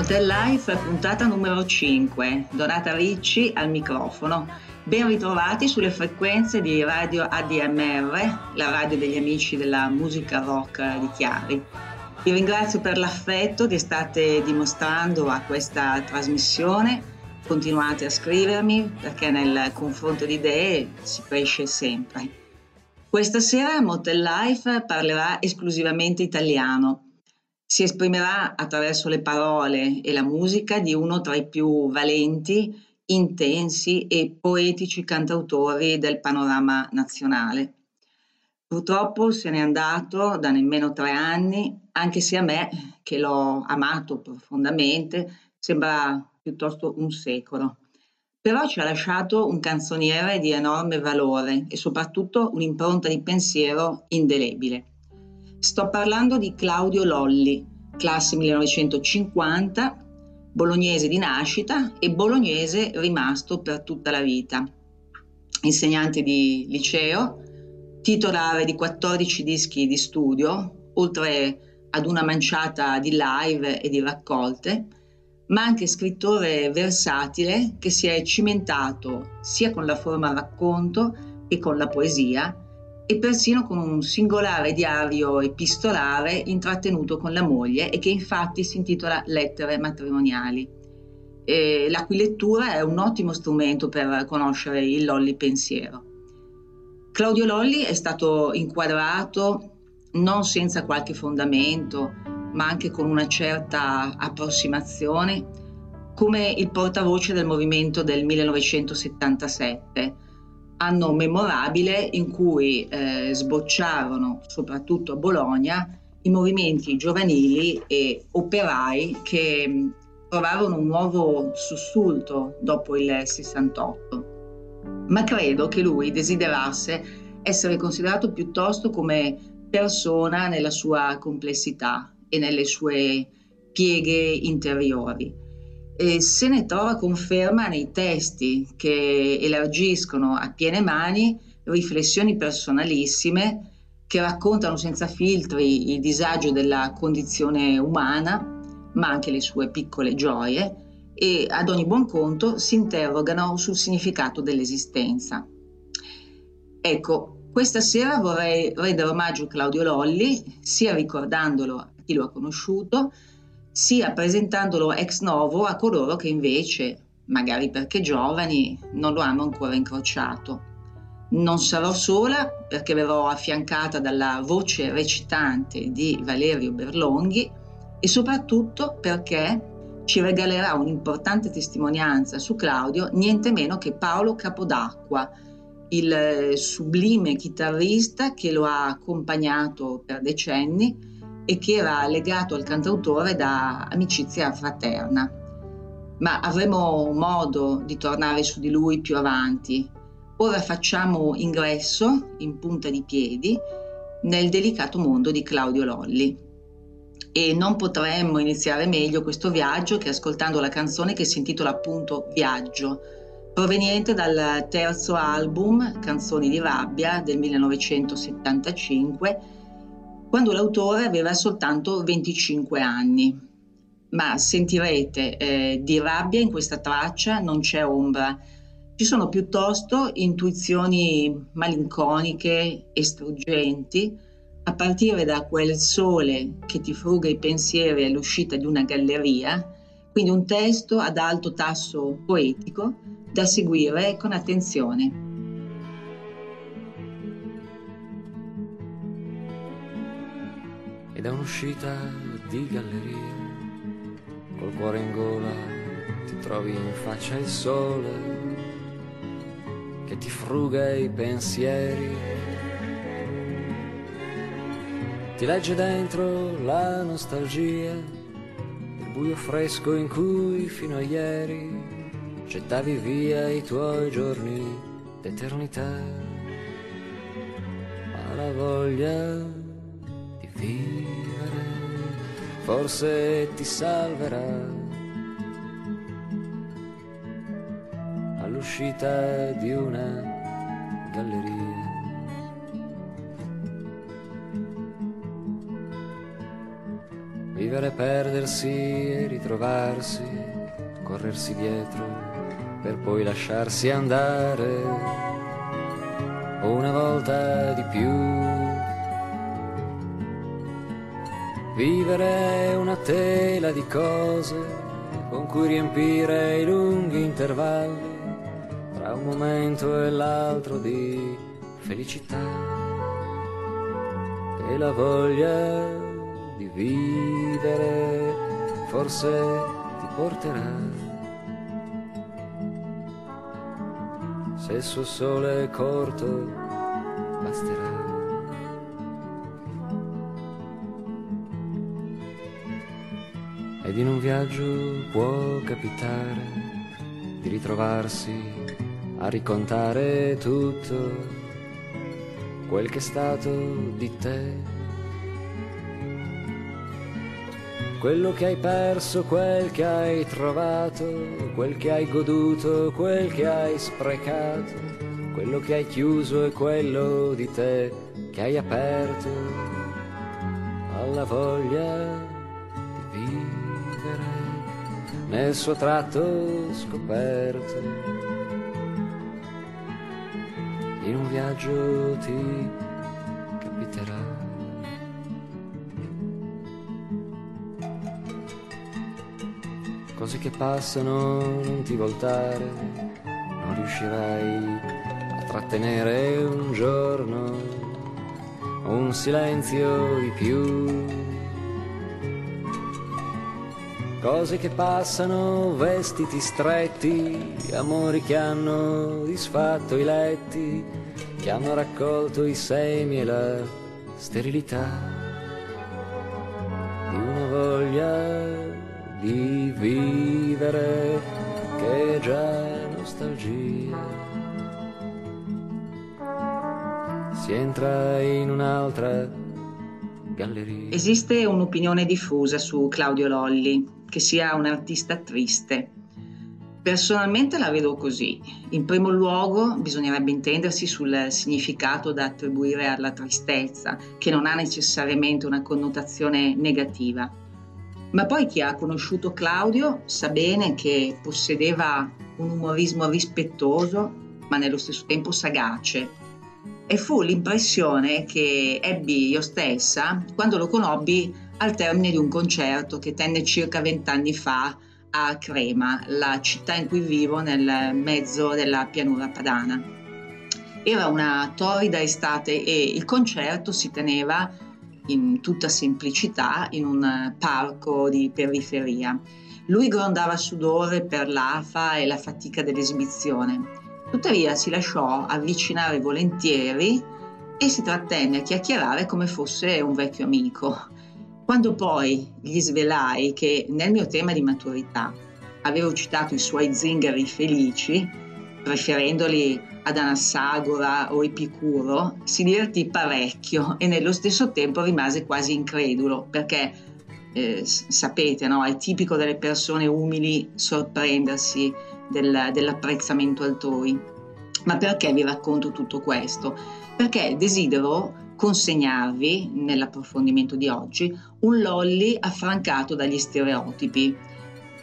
Motel Life, puntata numero 5. Donata Ricci al microfono. Ben ritrovati sulle frequenze di Radio ADMR, la radio degli amici della musica rock di Chiari. Vi ringrazio per l'affetto che state dimostrando a questa trasmissione. Continuate a scrivermi perché nel confronto di idee si cresce sempre. Questa sera Motel Life parlerà esclusivamente italiano. Si esprimerà attraverso le parole e la musica di uno tra i più valenti, intensi e poetici cantautori del panorama nazionale. Purtroppo se n'è andato da nemmeno tre anni, anche se a me, che l'ho amato profondamente, sembra piuttosto un secolo. Però ci ha lasciato un canzoniere di enorme valore e soprattutto un'impronta di pensiero indelebile. Sto parlando di Claudio Lolli, classe 1950, bolognese di nascita e bolognese rimasto per tutta la vita. Insegnante di liceo, titolare di 14 dischi di studio, oltre ad una manciata di live e di raccolte, ma anche scrittore versatile che si è cimentato sia con la forma racconto che con la poesia e persino con un singolare diario epistolare intrattenuto con la moglie e che infatti si intitola Lettere matrimoniali, e la cui lettura è un ottimo strumento per conoscere il Lolli pensiero. Claudio Lolli è stato inquadrato non senza qualche fondamento, ma anche con una certa approssimazione, come il portavoce del movimento del 1977, anno memorabile in cui eh, sbocciarono, soprattutto a Bologna, i movimenti giovanili e operai che trovarono un nuovo sussulto dopo il 68 ma credo che lui desiderasse essere considerato piuttosto come persona nella sua complessità e nelle sue pieghe interiori. E se ne trova conferma nei testi che elargiscono a piene mani riflessioni personalissime che raccontano senza filtri il disagio della condizione umana, ma anche le sue piccole gioie, e ad ogni buon conto si interrogano sul significato dell'esistenza. Ecco, questa sera vorrei rendere omaggio a Claudio Lolli, sia ricordandolo a chi lo ha conosciuto, sia presentandolo ex novo a coloro che invece, magari perché giovani, non lo hanno ancora incrociato. Non sarò sola perché verrò affiancata dalla voce recitante di Valerio Berlonghi e soprattutto perché ci regalerà un'importante testimonianza su Claudio, niente meno che Paolo Capodacqua, il eh, sublime chitarrista che lo ha accompagnato per decenni e che era legato al cantautore da amicizia fraterna. Ma avremo modo di tornare su di lui più avanti. Ora facciamo ingresso in punta di piedi nel delicato mondo di Claudio Lolli e non potremmo iniziare meglio questo viaggio che ascoltando la canzone che si intitola appunto Viaggio, proveniente dal terzo album Canzoni di rabbia del 1975, quando l'autore aveva soltanto 25 anni. Ma sentirete, eh, di rabbia in questa traccia non c'è ombra, ci sono piuttosto intuizioni malinconiche e struggenti, a partire da quel sole che ti fruga i pensieri all'uscita di una galleria, quindi un testo ad alto tasso poetico da seguire con attenzione. E da un'uscita di galleria, col cuore in gola, ti trovi in faccia il sole che ti fruga i pensieri ti legge dentro la nostalgia del buio fresco in cui fino a ieri gettavi via i tuoi giorni d'eternità. Ma la voglia di vivere forse ti salverà all'uscita di una galleria. Vivere, perdersi e ritrovarsi, corrersi dietro per poi lasciarsi andare una volta di più. Vivere è una tela di cose con cui riempire i lunghi intervalli tra un momento e l'altro di felicità e la voglia di vivere forse ti porterà. Se il suo sole è corto, basterà. Ed in un viaggio può capitare di ritrovarsi a ricontare tutto quel che è stato di te quello che hai perso, quel che hai trovato, quel che hai goduto, quel che hai sprecato, quello che hai chiuso e quello di te che hai aperto alla voglia di vivere nel suo tratto scoperto. In un viaggio ti cose che passano, non ti voltare, non riuscirai a trattenere un giorno, un silenzio di più. Cose che passano, vestiti stretti, amori che hanno disfatto i letti, che hanno raccolto i semi e la sterilità di una voglia di vivere che già nostalgia. Si entra in un'altra galleria. Esiste un'opinione diffusa su Claudio Lolli, che sia un artista triste. Personalmente la vedo così. In primo luogo bisognerebbe intendersi sul significato da attribuire alla tristezza, che non ha necessariamente una connotazione negativa. Ma poi chi ha conosciuto Claudio sa bene che possedeva un umorismo rispettoso, ma nello stesso tempo sagace. E fu l'impressione che ebbi io stessa quando lo conobbi al termine di un concerto che tenne circa vent'anni fa a Crema, la città in cui vivo nel mezzo della pianura padana. Era una torrida estate e il concerto si teneva in tutta semplicità in un parco di periferia. Lui grondava sudore per l'afa e la fatica dell'esibizione. Tuttavia si lasciò avvicinare volentieri e si trattenne a chiacchierare come fosse un vecchio amico. Quando poi gli svelai che nel mio tema di maturità avevo citato i suoi zingari felici, preferendoli ad Anassagora o Epicuro, si divertì parecchio e nello stesso tempo rimase quasi incredulo perché eh, sapete, no? è tipico delle persone umili sorprendersi del, dell'apprezzamento altrui. Ma perché vi racconto tutto questo? Perché desidero consegnarvi, nell'approfondimento di oggi, un lolly affrancato dagli stereotipi,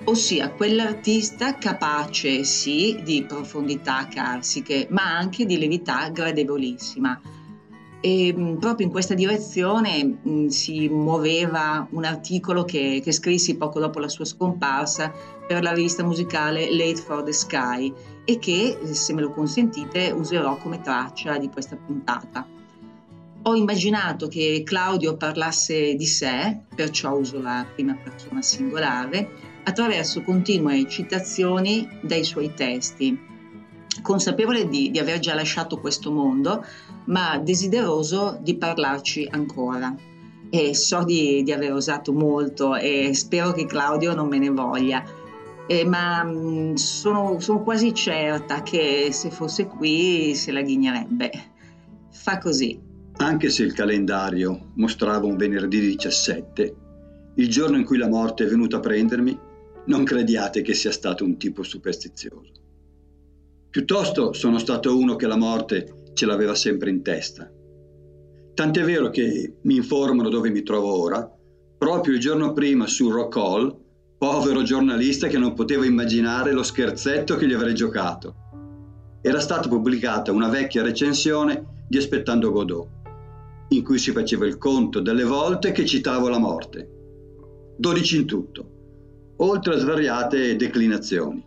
ossia quell'artista capace sì di profondità carsiche, ma anche di levità gradevolissima. E mm, proprio in questa direzione mh, mm, si muoveva un articolo che, che scrissi poco dopo la sua scomparsa per la rivista musicale Late for the Sky e che, se me lo consentite, userò come traccia di questa puntata. Ho immaginato che Claudio parlasse di sé, perciò uso la prima persona singolare, attraverso continue citazioni dai suoi testi, consapevole di, di aver già lasciato questo mondo, ma desideroso di parlarci ancora. E so di, di aver osato molto e spero che Claudio non me ne voglia. Eh, ma mm, sono, sono, quasi certa che se fosse qui se la ghignerebbe. Fa così. Anche se il calendario mostrava un venerdì 17, il giorno in cui la morte è venuta a prendermi, non crediate che sia stato un tipo superstizioso. Piuttosto sono stato uno che la morte ce l'aveva sempre in testa. Tant'è vero che mi informano dove mi trovo ora, proprio il giorno prima su Rock Hall, povero giornalista che non poteva immaginare lo scherzetto che gli avrei giocato. Era stata pubblicata una vecchia recensione di Aspettando Godot, in cui si faceva il conto delle volte che citavo la morte. 12 in tutto, oltre a svariate declinazioni.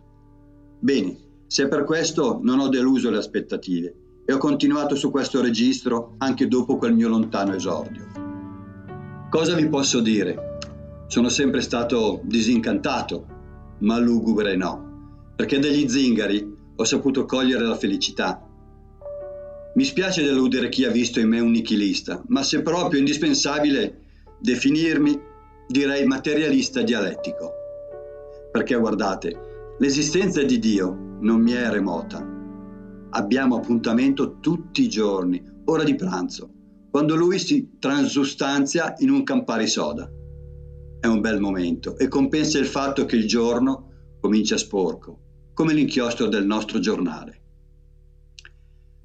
Bene, se per questo non ho deluso le aspettative e ho continuato su questo registro anche dopo quel mio lontano esordio. Cosa vi posso dire? Sono sempre stato disincantato, ma lugubre no, perché degli zingari ho saputo cogliere la felicità. Mi spiace deludere chi ha visto in me un nichilista, ma se proprio indispensabile definirmi, direi materialista dialettico. Perché guardate, l'esistenza di Dio non mi è remota. Abbiamo appuntamento tutti i giorni, ora di pranzo, quando lui si transustanzia in un Campari soda. È un bel momento e compensa il fatto che il giorno comincia sporco, come l'inchiostro del nostro giornale.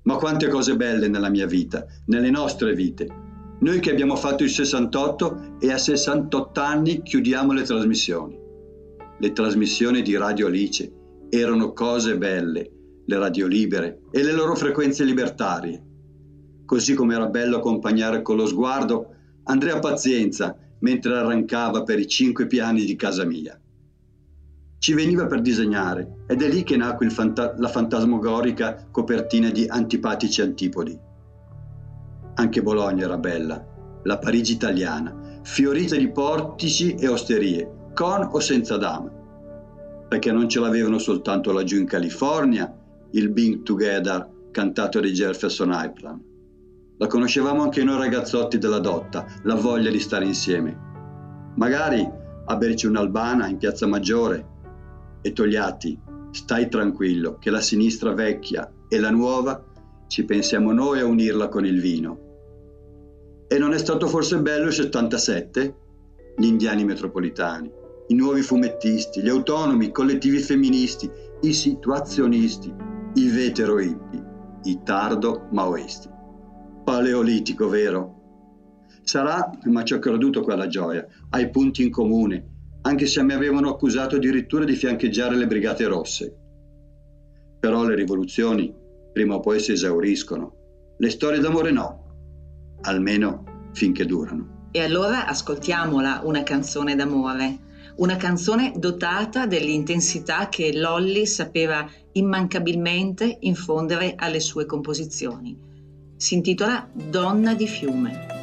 Ma quante cose belle nella mia vita, nelle nostre vite. Noi che abbiamo fatto il 68 e a 68 anni chiudiamo le trasmissioni. Le trasmissioni di Radio Alice erano cose belle, le radio libere e le loro frequenze libertarie. Così come era bello accompagnare con lo sguardo Andrea Pazienza mentre arrancava per i cinque piani di casa mia. Ci veniva per disegnare ed è lì che nacque fanta- la fantasmagorica copertina di Antipatici Antipodi. Anche Bologna era bella, la Parigi italiana, fiorita di portici e osterie, con o senza dame perché non ce l'avevano soltanto laggiù in California, il Being Together cantato di Jefferson Airplane. La conoscevamo anche noi ragazzotti della Dotta, la voglia di stare insieme. Magari a berci un'albana in Piazza Maggiore e Togliatti, stai tranquillo che la sinistra vecchia e la nuova ci pensiamo noi a unirla con il vino. E non è stato forse bello il 77? Gli indiani metropolitani i nuovi fumettisti, gli autonomi, i collettivi femministi, i situazionisti, i vetero hippie, i tardo maoisti. Paleolitico, vero? Sarà, ma ci ho creduto quella gioia, ai punti in comune, anche se mi avevano accusato addirittura di fiancheggiare le brigate rosse. Però le rivoluzioni prima o poi si esauriscono. Le storie d'amore no, almeno finché durano. E allora ascoltiamola una canzone d'amore una canzone dotata dell'intensità che Lolly sapeva immancabilmente infondere alle sue composizioni. Si intitola Donna di fiume.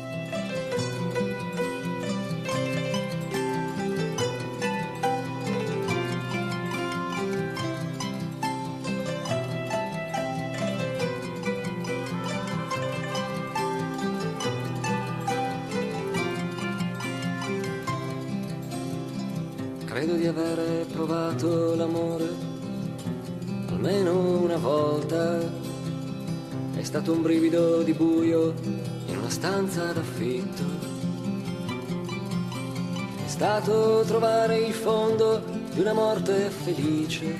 Stato trovare il fondo di una morte felice.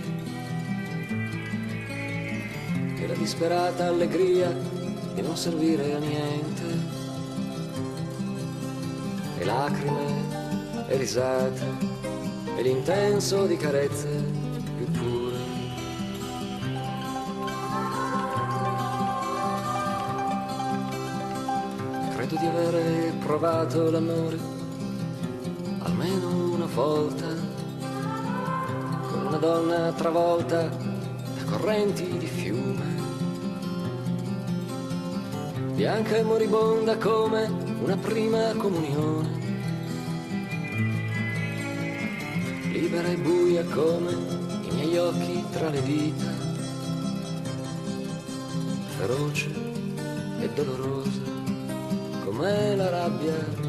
E la disperata allegria di non servire a niente. E lacrime e risate e l'intenso di carezze più pure. Credo di avere provato l'amore volta con una donna travolta da correnti di fiume. Bianca e moribonda come una prima comunione libera e buia come i miei occhi tra le dita, feroce e dolorosa come la rabbia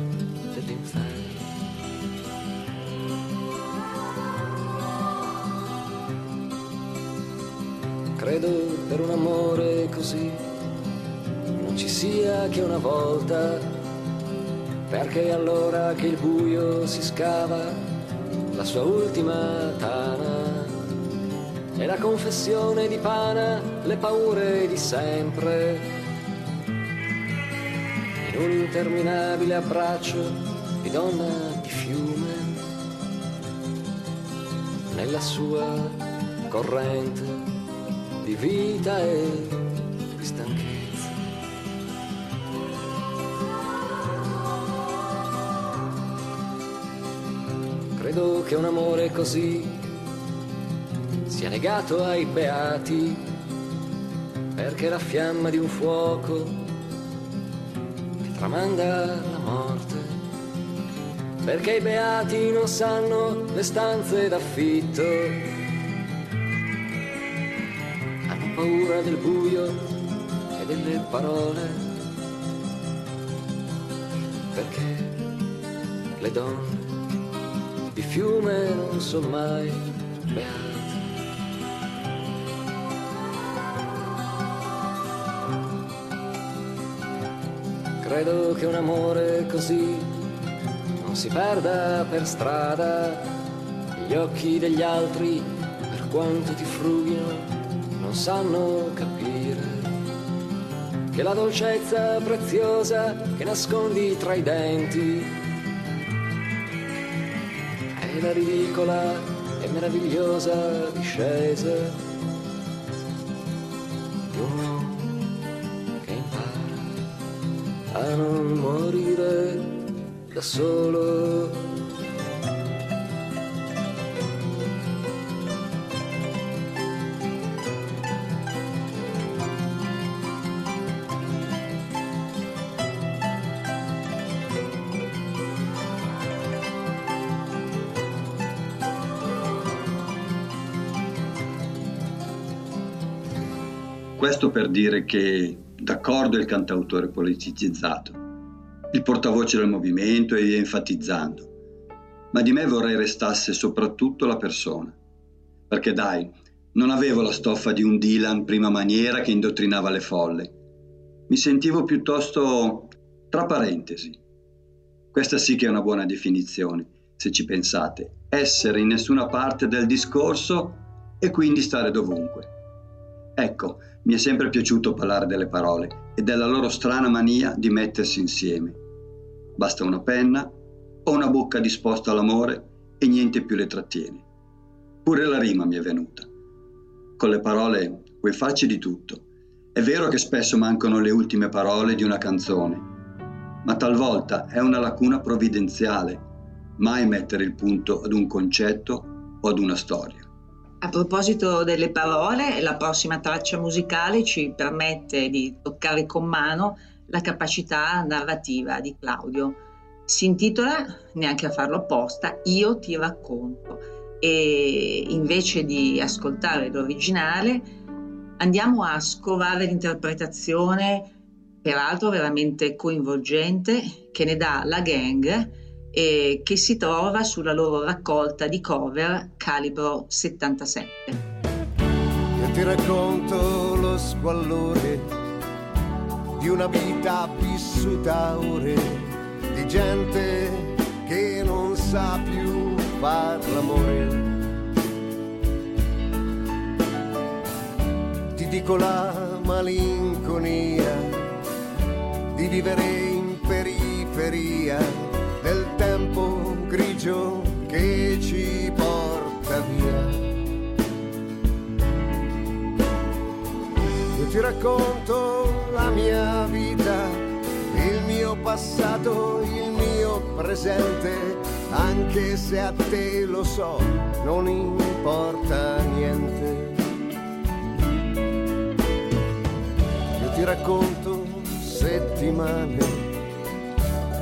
che una volta, perché allora che il buio si scava la sua ultima tana e la confessione di pana, le paure di sempre. In un interminabile abbraccio di donna di fiume, nella sua corrente di vita e che un amore così sia legato ai beati, perché la fiamma di un fuoco che tramanda la morte, perché i beati non sanno le stanze d'affitto, hanno paura del buio e delle parole, perché le donne di fiume non sono mai beate. Credo che un amore così non si perda per strada. Gli occhi degli altri, per quanto ti frughino, non sanno capire che la dolcezza preziosa che nascondi tra i denti la ridicola e meravigliosa discesa di che impara a non morire da solo. Questo per dire che d'accordo è il cantautore politicizzato, il portavoce del movimento e via enfatizzando, ma di me vorrei restasse soprattutto la persona. Perché dai, non avevo la stoffa di un Dylan prima maniera che indottrinava le folle. Mi sentivo piuttosto tra parentesi. Questa sì che è una buona definizione, se ci pensate. Essere in nessuna parte del discorso e quindi stare dovunque. Ecco, mi è sempre piaciuto parlare delle parole e della loro strana mania di mettersi insieme. Basta una penna o una bocca disposta all'amore e niente più le trattiene. Pure la rima mi è venuta. Con le parole puoi farci di tutto. È vero che spesso mancano le ultime parole di una canzone, ma talvolta è una lacuna provvidenziale mai mettere il punto ad un concetto o ad una storia. A proposito delle parole, la prossima traccia musicale ci permette di toccare con mano la capacità narrativa di Claudio. Si intitola, neanche a farlo apposta, Io ti racconto e invece di ascoltare l'originale andiamo a scovare l'interpretazione, peraltro veramente coinvolgente, che ne dà la gang e che si trova sulla loro raccolta di cover calibro 77. Io ti racconto lo squallore di una vita vissuta ore, di gente che non sa più far l'amore. Ti dico la malinconia di vivere in periferia grigio che ci porta via. Io ti racconto la mia vita, il mio passato, il mio presente, anche se a te lo so, non importa niente. Io ti racconto settimane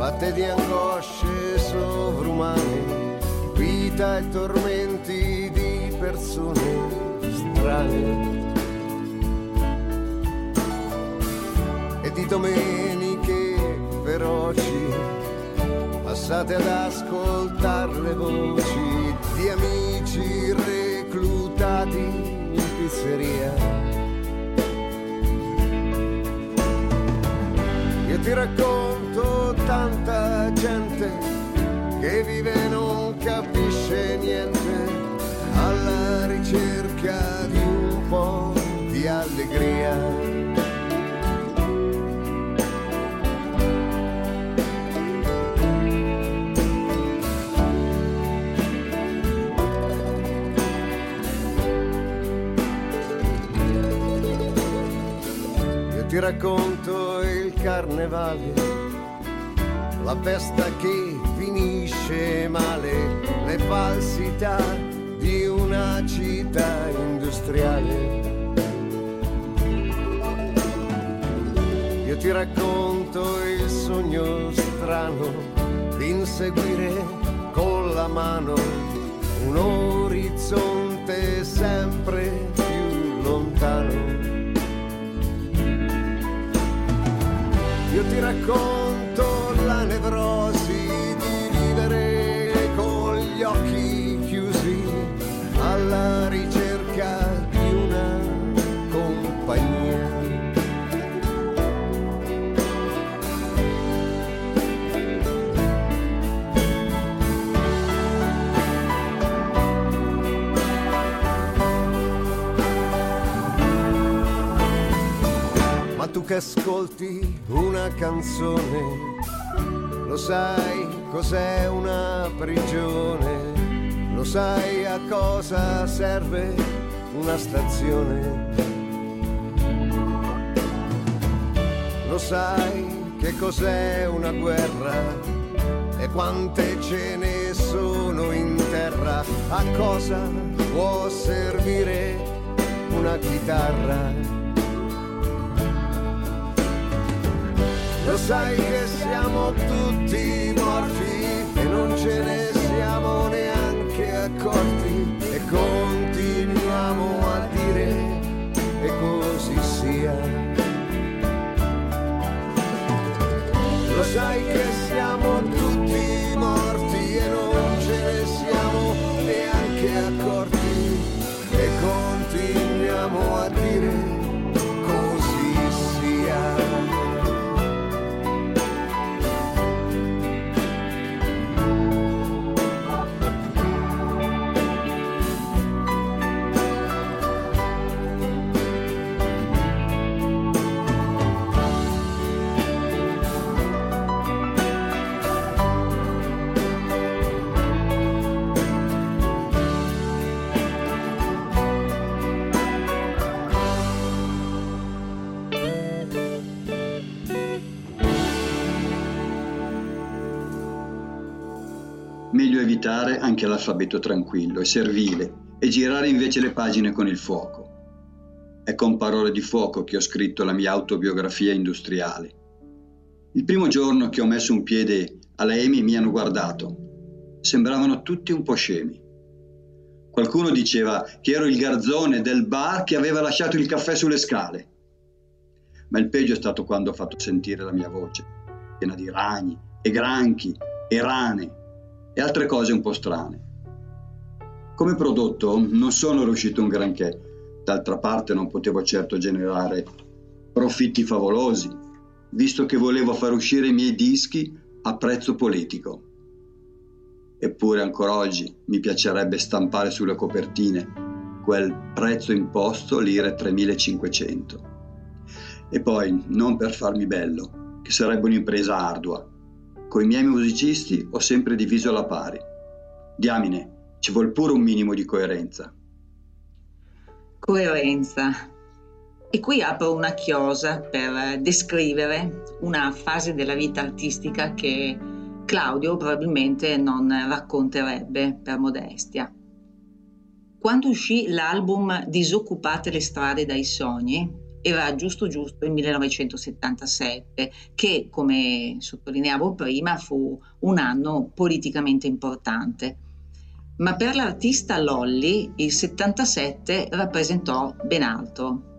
fatte di angosce sovrumane, vita e tormenti di persone strane. E di domeniche feroci, passate ad ascoltare le voci di amici reclutati in pizzeria. Io ti racconto tanta gente che vive e non capisce niente alla ricerca cerca di un po' di allegria. Io ti racconto il carnevale, la festa che finisce male, le falsità di una città industriale. Io ti racconto il sogno strano di inseguire con la mano un orizzonte sempre più lontano. Io ti racconto che ascolti una canzone, lo sai cos'è una prigione, lo sai a cosa serve una stazione, lo sai che cos'è una guerra e quante ce ne sono in terra, a cosa può servire una chitarra. Lo sai che siamo tutti morti e non ce ne siamo neanche accorti e continuiamo a dire che così sia. Lo sai che evitare anche l'alfabeto tranquillo e servile e girare invece le pagine con il fuoco. È con parole di fuoco che ho scritto la mia autobiografia industriale. Il primo giorno che ho messo un piede alla EMI mi hanno guardato. Sembravano tutti un po' scemi. Qualcuno diceva che ero il garzone del bar che aveva lasciato il caffè sulle scale. Ma il peggio è stato quando ho fatto sentire la mia voce, piena di ragni e granchi e rane e altre cose un po' strane. Come prodotto non sono riuscito un granché, d'altra parte non potevo certo generare profitti favolosi, visto che volevo far uscire i miei dischi a prezzo politico. Eppure ancora oggi mi piacerebbe stampare sulle copertine quel prezzo imposto lire 3500. E poi, non per farmi bello, che sarebbe un'impresa ardua, con i miei musicisti ho sempre diviso alla pari. Diamine, ci vuole pure un minimo di coerenza. Coerenza. E qui apro una chiosa per descrivere una fase della vita artistica che Claudio probabilmente non racconterebbe per modestia. Quando uscì l'album Disoccupate le strade dai sogni, era giusto giusto il 1977, che come sottolineavo prima fu un anno politicamente importante. Ma per l'artista Lolli il 77 rappresentò ben altro.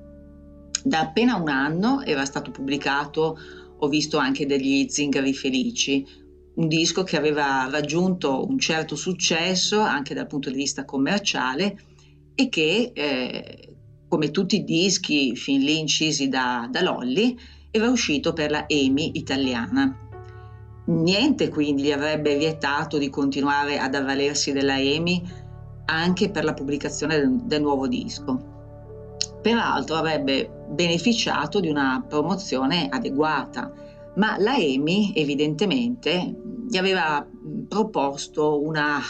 Da appena un anno era stato pubblicato, ho visto anche degli zingari felici, un disco che aveva raggiunto un certo successo anche dal punto di vista commerciale e che eh, come tutti i dischi fin lì incisi da, da Lolli, era uscito per la EMI italiana. Niente quindi gli avrebbe vietato di continuare ad avvalersi della EMI anche per la pubblicazione del, del nuovo disco. Peraltro avrebbe beneficiato di una promozione adeguata, ma la EMI evidentemente gli aveva proposto una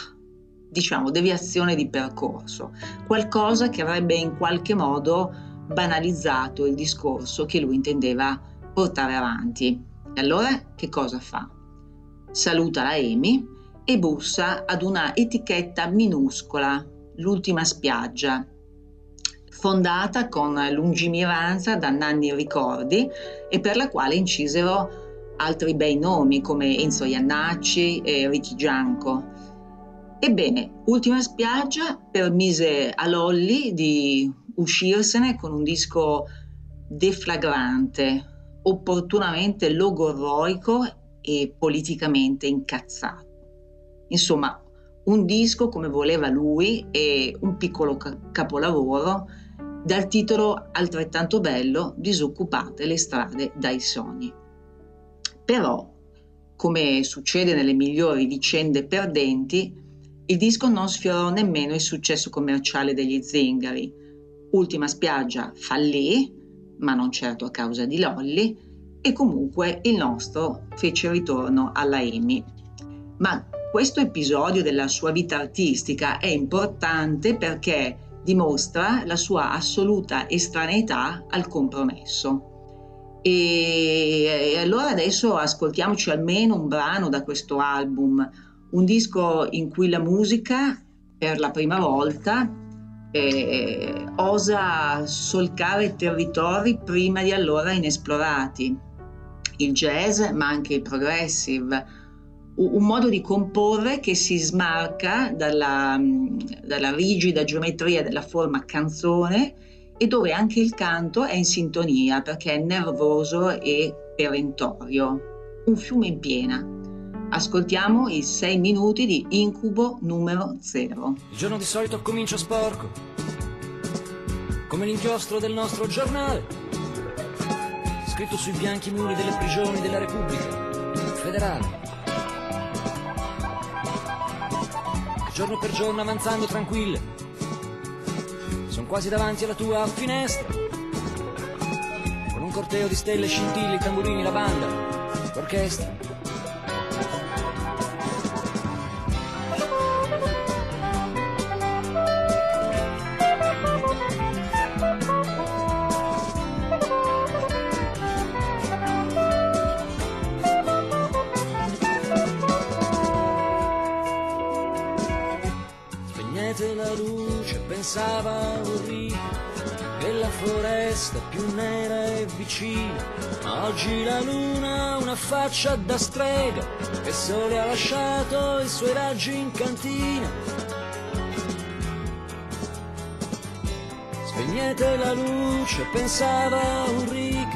diciamo deviazione di percorso, qualcosa che avrebbe in qualche modo banalizzato il discorso che lui intendeva portare avanti. E allora che cosa fa? Saluta la EMI e bussa ad una etichetta minuscola, l'ultima spiaggia, fondata con lungimiranza da Nanni Ricordi e per la quale incisero altri bei nomi come Enzo Iannacci e Ricky Gianco. Ebbene, Ultima spiaggia permise a Lolli di uscirsene con un disco deflagrante, opportunamente logorroico e politicamente incazzato. Insomma, un disco come voleva lui e un piccolo capolavoro dal titolo altrettanto bello Disoccupate le strade dai sogni. Però, come succede nelle migliori vicende perdenti, il disco non sfiorò nemmeno il successo commerciale degli zingari. Ultima spiaggia fallì, ma non certo a causa di Lolli, e comunque il nostro fece ritorno alla EMI. Ma questo episodio della sua vita artistica è importante perché dimostra la sua assoluta estraneità al compromesso. E, allora adesso ascoltiamoci almeno un brano da questo album, un disco in cui la musica per la prima volta eh, osa solcare territori prima di allora inesplorati. Il jazz, ma anche il progressive, un modo di comporre che si smarca dalla, dalla rigida geometria della forma canzone e dove anche il canto è in sintonia perché è nervoso e perentorio. Un fiume in piena. Ascoltiamo i sei minuti di incubo numero zero. Il giorno di solito comincia sporco, come l'inchiostro del nostro giornale, scritto sui bianchi muri delle prigioni della Repubblica federale. Giorno per giorno avanzando tranquille, sono quasi davanti alla tua finestra. Con un corteo di stelle, scintille, tamburini, la banda, l'orchestra. Pensava Ulrich, che la foresta più nera è vicina, ma oggi la luna ha una faccia da strega, che sole ha lasciato i suoi raggi in cantina. Spegnete la luce, pensava Ulrich,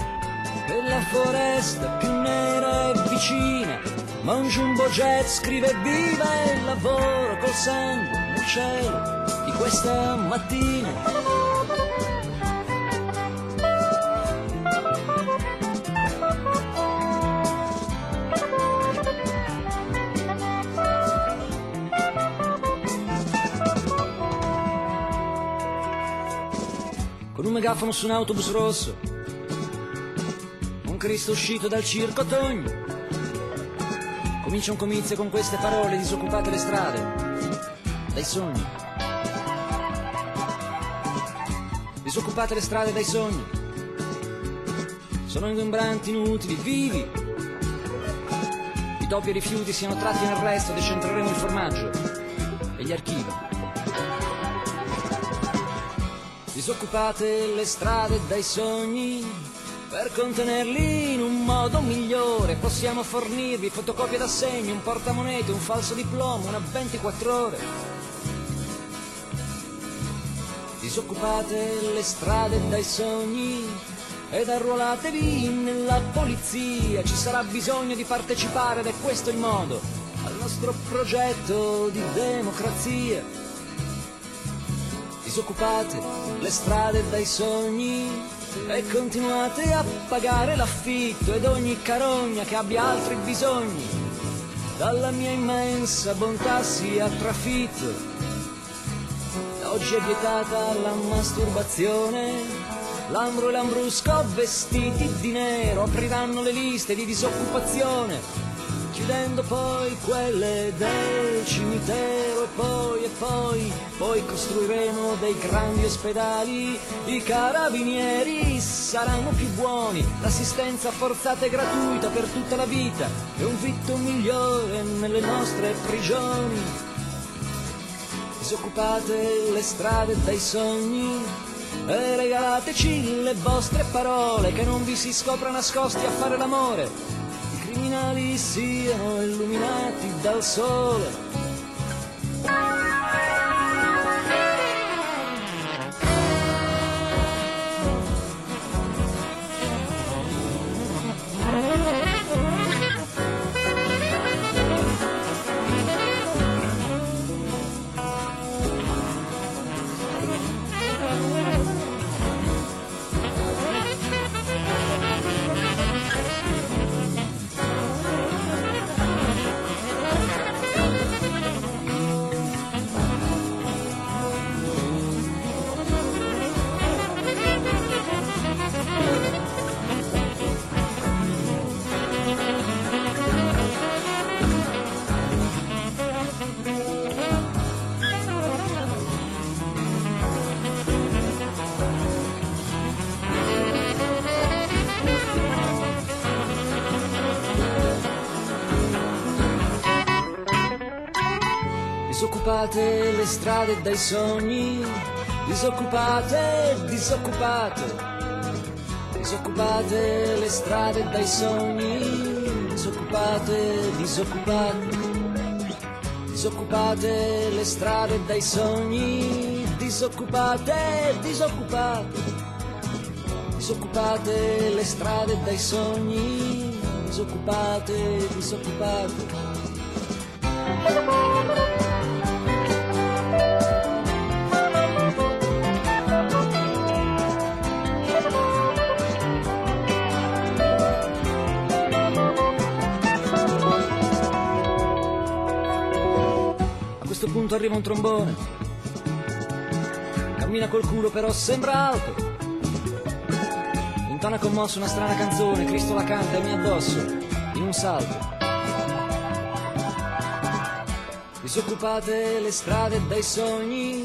che la foresta più nera è vicina, ma un jumbo jet scrive viva il lavoro col sangue nel cielo questa mattina. Con un megafono su un autobus rosso, un Cristo uscito dal circo Togno. Comincia un comizio con queste parole, disoccupate le strade, dai sogni. Disoccupate le strade dai sogni. Sono ingombranti, inutili, vivi. I topi e i rifiuti siano tratti nel resto, decentreremo il formaggio e gli archivi. Disoccupate le strade dai sogni per contenerli in un modo migliore possiamo fornirvi fotocopie d'assegni, un portamonete, un falso diploma, una 24 ore. Disoccupate le strade dai sogni ed arruolatevi nella polizia, ci sarà bisogno di partecipare ed è questo il modo al nostro progetto di democrazia. Disoccupate le strade dai sogni e continuate a pagare l'affitto ed ogni carogna che abbia altri bisogni. Dalla mia immensa bontà sia trafitto Oggi è vietata la masturbazione. Lambro e Lambrusco vestiti di nero apriranno le liste di disoccupazione chiudendo poi quelle del cimitero e poi e poi, poi costruiremo dei grandi ospedali, i carabinieri saranno più buoni, l'assistenza forzata e gratuita per tutta la vita e un vitto migliore nelle nostre prigioni. Disoccupate le strade dai sogni, e regalateci le vostre parole che non vi si scopra nascosti a fare l'amore criminali siano illuminati dal sole. Disoccupate le strade dai sogni, disoccupate, disoccupate, disoccupate le strade dai sogni, disoccupate, disoccupate, disoccupate le strade dai sogni, disoccupate, disoccupate, disoccupate le strade dai sogni, disoccupate, disoccupate. Arriva un trombone. Cammina col culo però sembra alto. Intona commosso una strana canzone, Cristo la canta e mi addosso, in un salto. Disoccupate le strade dai sogni,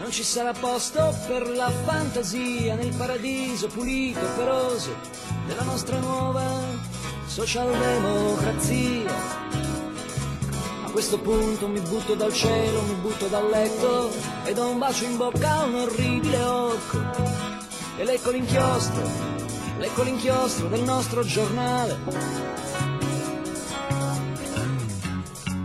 non ci sarà posto per la fantasia nel paradiso pulito e feroce della nostra nuova socialdemocrazia. Questo punto mi butto dal cielo, mi butto dal letto e do un bacio in bocca a un orribile orco. E lecco l'inchiostro, lecco l'inchiostro del nostro giornale.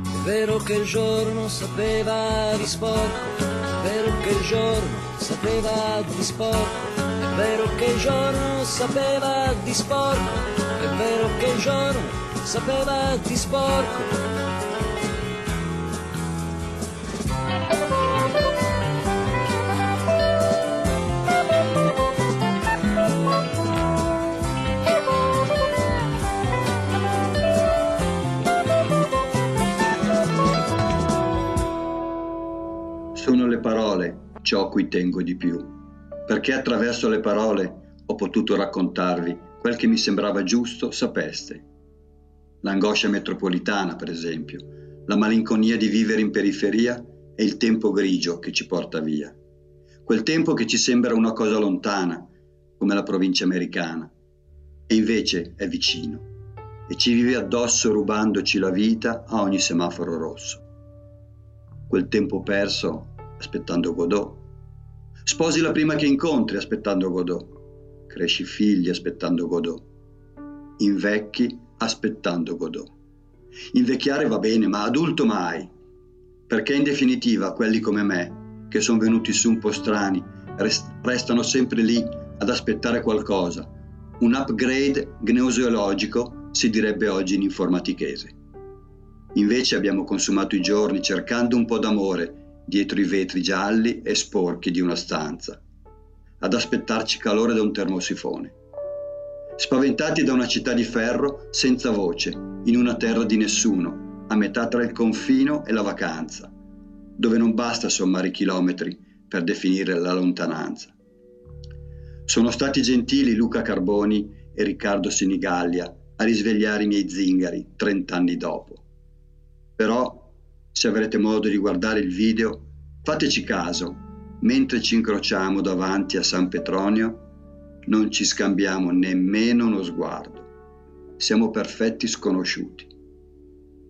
È vero che il giorno sapeva di sporco, è vero che il giorno sapeva di sporco, è vero che il giorno sapeva di sporco, è vero che il giorno sapeva di sporco. Ciò a cui tengo di più, perché attraverso le parole ho potuto raccontarvi quel che mi sembrava giusto sapeste. L'angoscia metropolitana, per esempio, la malinconia di vivere in periferia e il tempo grigio che ci porta via. Quel tempo che ci sembra una cosa lontana, come la provincia americana, e invece è vicino e ci vive addosso rubandoci la vita a ogni semaforo rosso. Quel tempo perso aspettando Godot. Sposi la prima che incontri aspettando Godot. Cresci figli aspettando Godot. Invecchi aspettando Godot. Invecchiare va bene, ma adulto mai. Perché in definitiva quelli come me, che sono venuti su un po' strani, rest- restano sempre lì ad aspettare qualcosa. Un upgrade gnoseologico si direbbe oggi in informatichese. Invece abbiamo consumato i giorni cercando un po' d'amore dietro i vetri gialli e sporchi di una stanza, ad aspettarci calore da un termosifone. Spaventati da una città di ferro senza voce, in una terra di nessuno, a metà tra il confino e la vacanza, dove non basta sommare i chilometri per definire la lontananza. Sono stati gentili Luca Carboni e Riccardo Sinigallia a risvegliare i miei zingari trent'anni dopo. Però, se avrete modo di guardare il video, fateci caso, mentre ci incrociamo davanti a San Petronio, non ci scambiamo nemmeno uno sguardo. Siamo perfetti sconosciuti.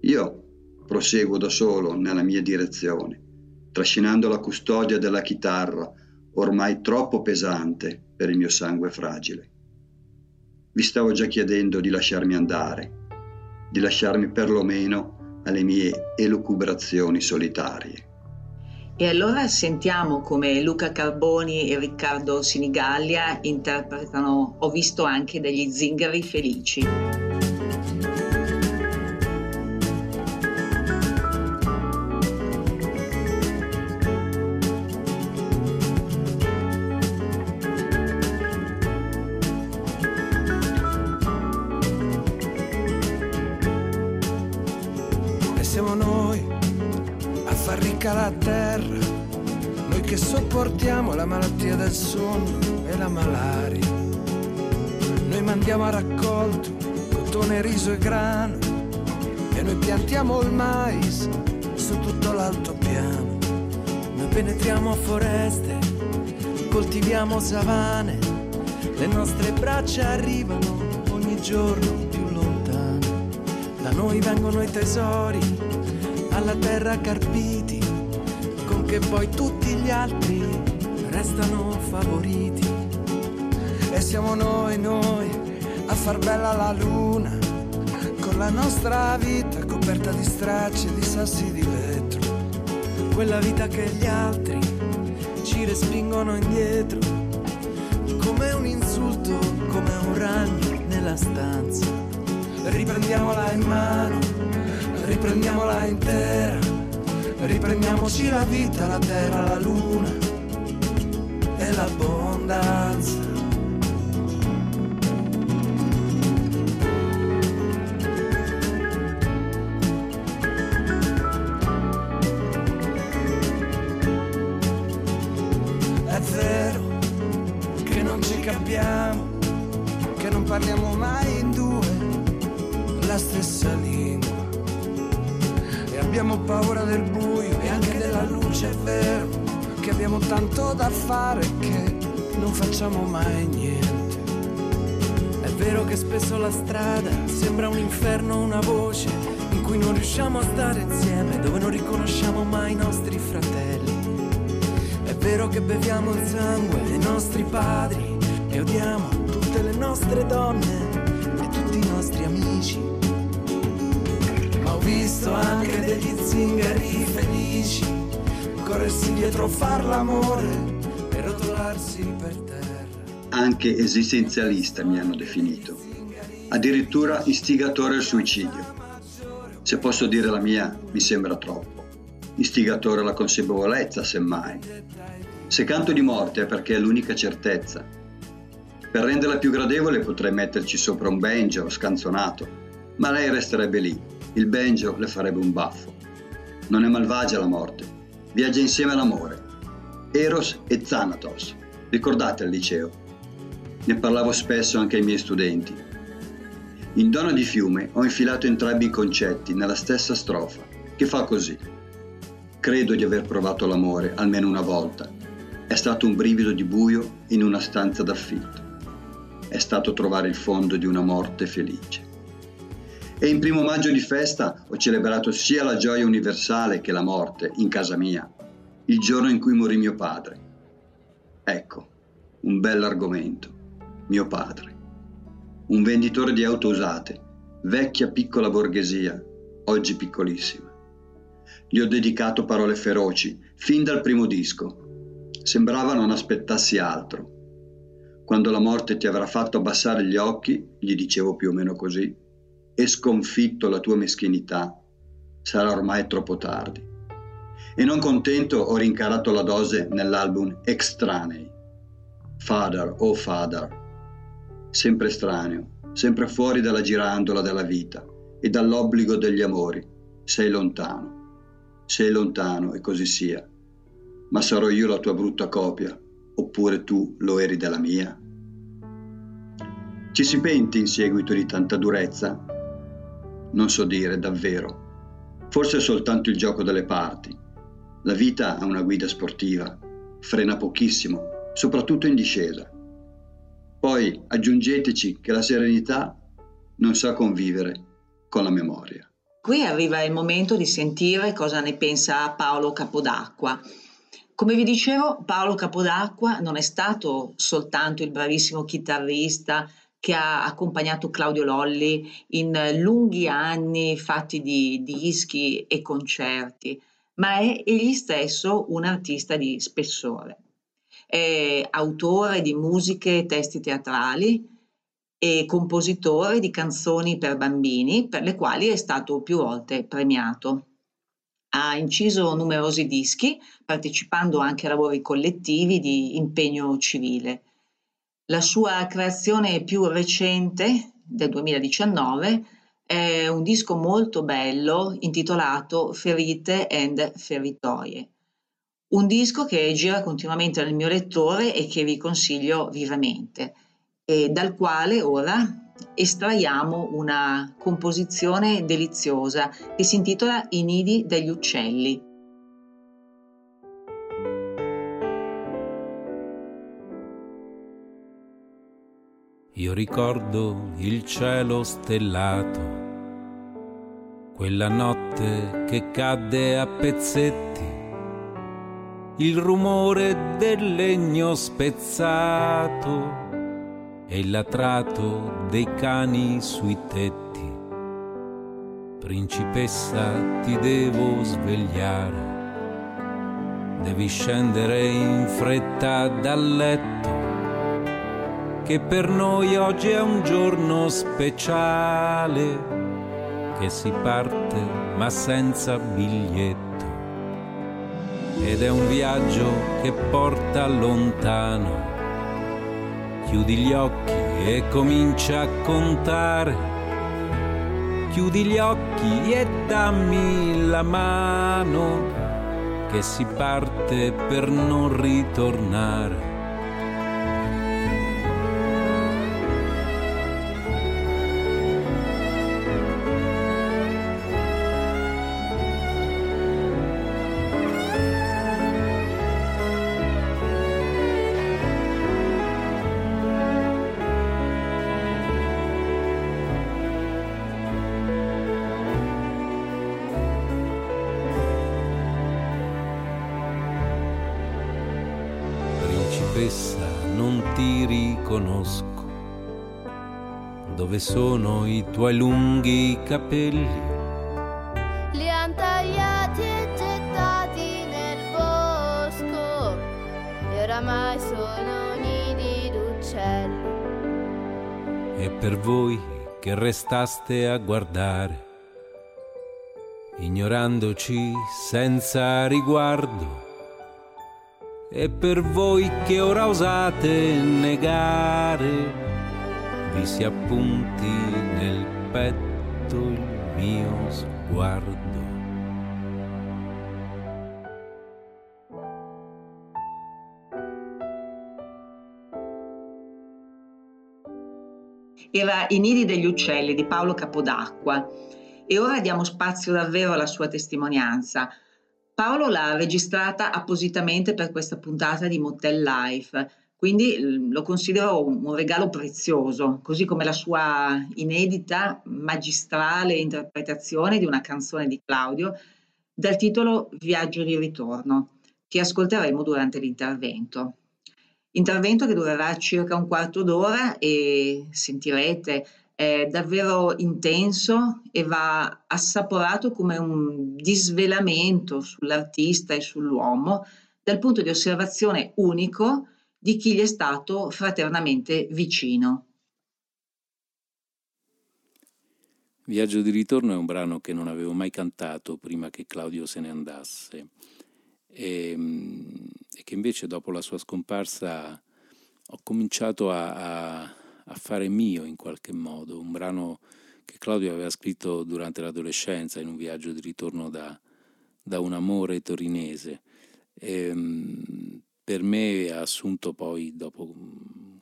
Io proseguo da solo nella mia direzione, trascinando la custodia della chitarra, ormai troppo pesante per il mio sangue fragile. Vi stavo già chiedendo di lasciarmi andare, di lasciarmi perlomeno alle mie elucubrazioni solitarie. E allora sentiamo come Luca Carboni e Riccardo Sinigallia interpretano Ho visto anche degli zingari felici. Penetriamo foreste, coltiviamo savane, le nostre braccia arrivano ogni giorno più lontane. Da noi vengono i tesori, alla terra carpiti, con che poi tutti gli altri restano favoriti. E siamo noi, noi, a far bella la luna, con la nostra vita coperta di stracci e di sassi di vetro. Quella vita che gli altri ci respingono indietro, come un insulto, come un ragno nella stanza. Riprendiamola in mano, riprendiamola intera, riprendiamoci la vita, la terra, la luna e l'abbondanza. Sembra un inferno, una voce in cui non riusciamo a stare insieme, dove non riconosciamo mai i nostri fratelli. È vero che beviamo il sangue dei nostri padri e odiamo tutte le nostre donne e tutti i nostri amici. Ma ho visto anche degli zingari felici corrersi dietro, far l'amore e rotolarsi per terra. Anche esistenzialista mi hanno definito, addirittura istigatore al suicidio. Se posso dire la mia, mi sembra troppo. Istigatore alla consapevolezza, semmai. Se canto di morte è perché è l'unica certezza. Per renderla più gradevole potrei metterci sopra un banjo scanzonato, ma lei resterebbe lì. Il banjo le farebbe un baffo. Non è malvagia la morte, viaggia insieme all'amore. Eros e Thanatos. Ricordate al liceo? Ne parlavo spesso anche ai miei studenti. In Donna di fiume ho infilato entrambi i concetti nella stessa strofa, che fa così. Credo di aver provato l'amore almeno una volta. È stato un brivido di buio in una stanza d'affitto. È stato trovare il fondo di una morte felice. E in primo maggio di festa ho celebrato sia la gioia universale che la morte in casa mia, il giorno in cui morì mio padre. Ecco, un bell'argomento, mio padre. Un venditore di auto usate, vecchia piccola borghesia, oggi piccolissima. Gli ho dedicato parole feroci, fin dal primo disco. Sembrava non aspettassi altro. Quando la morte ti avrà fatto abbassare gli occhi, gli dicevo più o meno così, e sconfitto la tua meschinità, sarà ormai troppo tardi. E non contento ho rincarato la dose nell'album Extranei. Father, oh Father, sempre estraneo, sempre fuori dalla girandola della vita e dall'obbligo degli amori, sei lontano, sei lontano e così sia. ma sarò io la tua brutta copia, oppure tu lo eri della mia? Ci si penti in seguito di tanta durezza? Non so dire davvero. Forse è soltanto il gioco delle parti. La vita ha una guida sportiva, frena pochissimo, soprattutto in discesa. Poi aggiungeteci che la serenità non sa convivere con la memoria. Qui arriva il momento di sentire cosa ne pensa Paolo Capodacqua. Come vi dicevo, Paolo Capodacqua non è stato soltanto il bravissimo chitarrista che ha accompagnato Claudio Lolli in lunghi anni fatti di dischi e concerti, ma è egli stesso un artista di spessore. È autore di musiche e testi teatrali, e compositore di canzoni per bambini, per le quali è stato più volte premiato. Ha inciso numerosi dischi, partecipando anche a lavori collettivi di impegno civile. La sua creazione più recente, del 2019, è un disco molto bello intitolato Ferite and Feritoie. Un disco che gira continuamente nel mio lettore e che vi consiglio vivamente e dal quale ora estraiamo una composizione deliziosa che si intitola I nidi degli uccelli. Io ricordo il cielo stellato, quella notte che cadde a pezzetti, il rumore del legno spezzato e il latrato dei cani sui tetti. Principessa, ti devo svegliare, devi scendere in fretta dal letto, che per noi oggi è un giorno speciale, che si parte ma senza biglietto. Ed è un viaggio che porta lontano chiudi gli occhi e comincia a contare. Chiudi gli occhi e dammi la mano che si parte per non ritornare. Sono i tuoi lunghi capelli? Li han tagliati e gettati nel bosco e oramai sono nidi d'uccelli. E per voi che restaste a guardare, ignorandoci senza riguardo, e per voi che ora osate negare, vi si appunti nel petto il mio sguardo. Era I nidi degli uccelli di Paolo Capodacqua e ora diamo spazio davvero alla sua testimonianza. Paolo l'ha registrata appositamente per questa puntata di Motel Life, quindi lo considero un regalo prezioso, così come la sua inedita, magistrale interpretazione di una canzone di Claudio dal titolo Viaggio di ritorno, che ascolteremo durante l'intervento. Intervento che durerà circa un quarto d'ora e sentirete è davvero intenso e va assaporato come un disvelamento sull'artista e sull'uomo dal punto di osservazione unico di chi gli è stato fraternamente vicino. Viaggio di ritorno è un brano che non avevo mai cantato prima che Claudio se ne andasse e, e che invece dopo la sua scomparsa ho cominciato a, a, a fare mio in qualche modo, un brano che Claudio aveva scritto durante l'adolescenza in un viaggio di ritorno da, da un amore torinese. ehm, per me ha assunto poi, dopo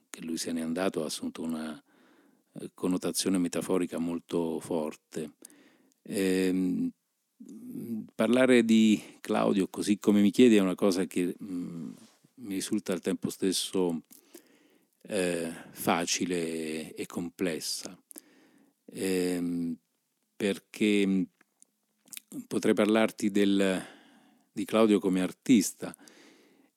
che lui se n'è andato, ha assunto una eh, connotazione metaforica molto forte. Ehm, parlare di Claudio così come mi chiedi è una cosa che mh, mm, mi risulta al tempo stesso eh, facile e complessa, eh, perché mm, potrei parlarti del, di Claudio come artista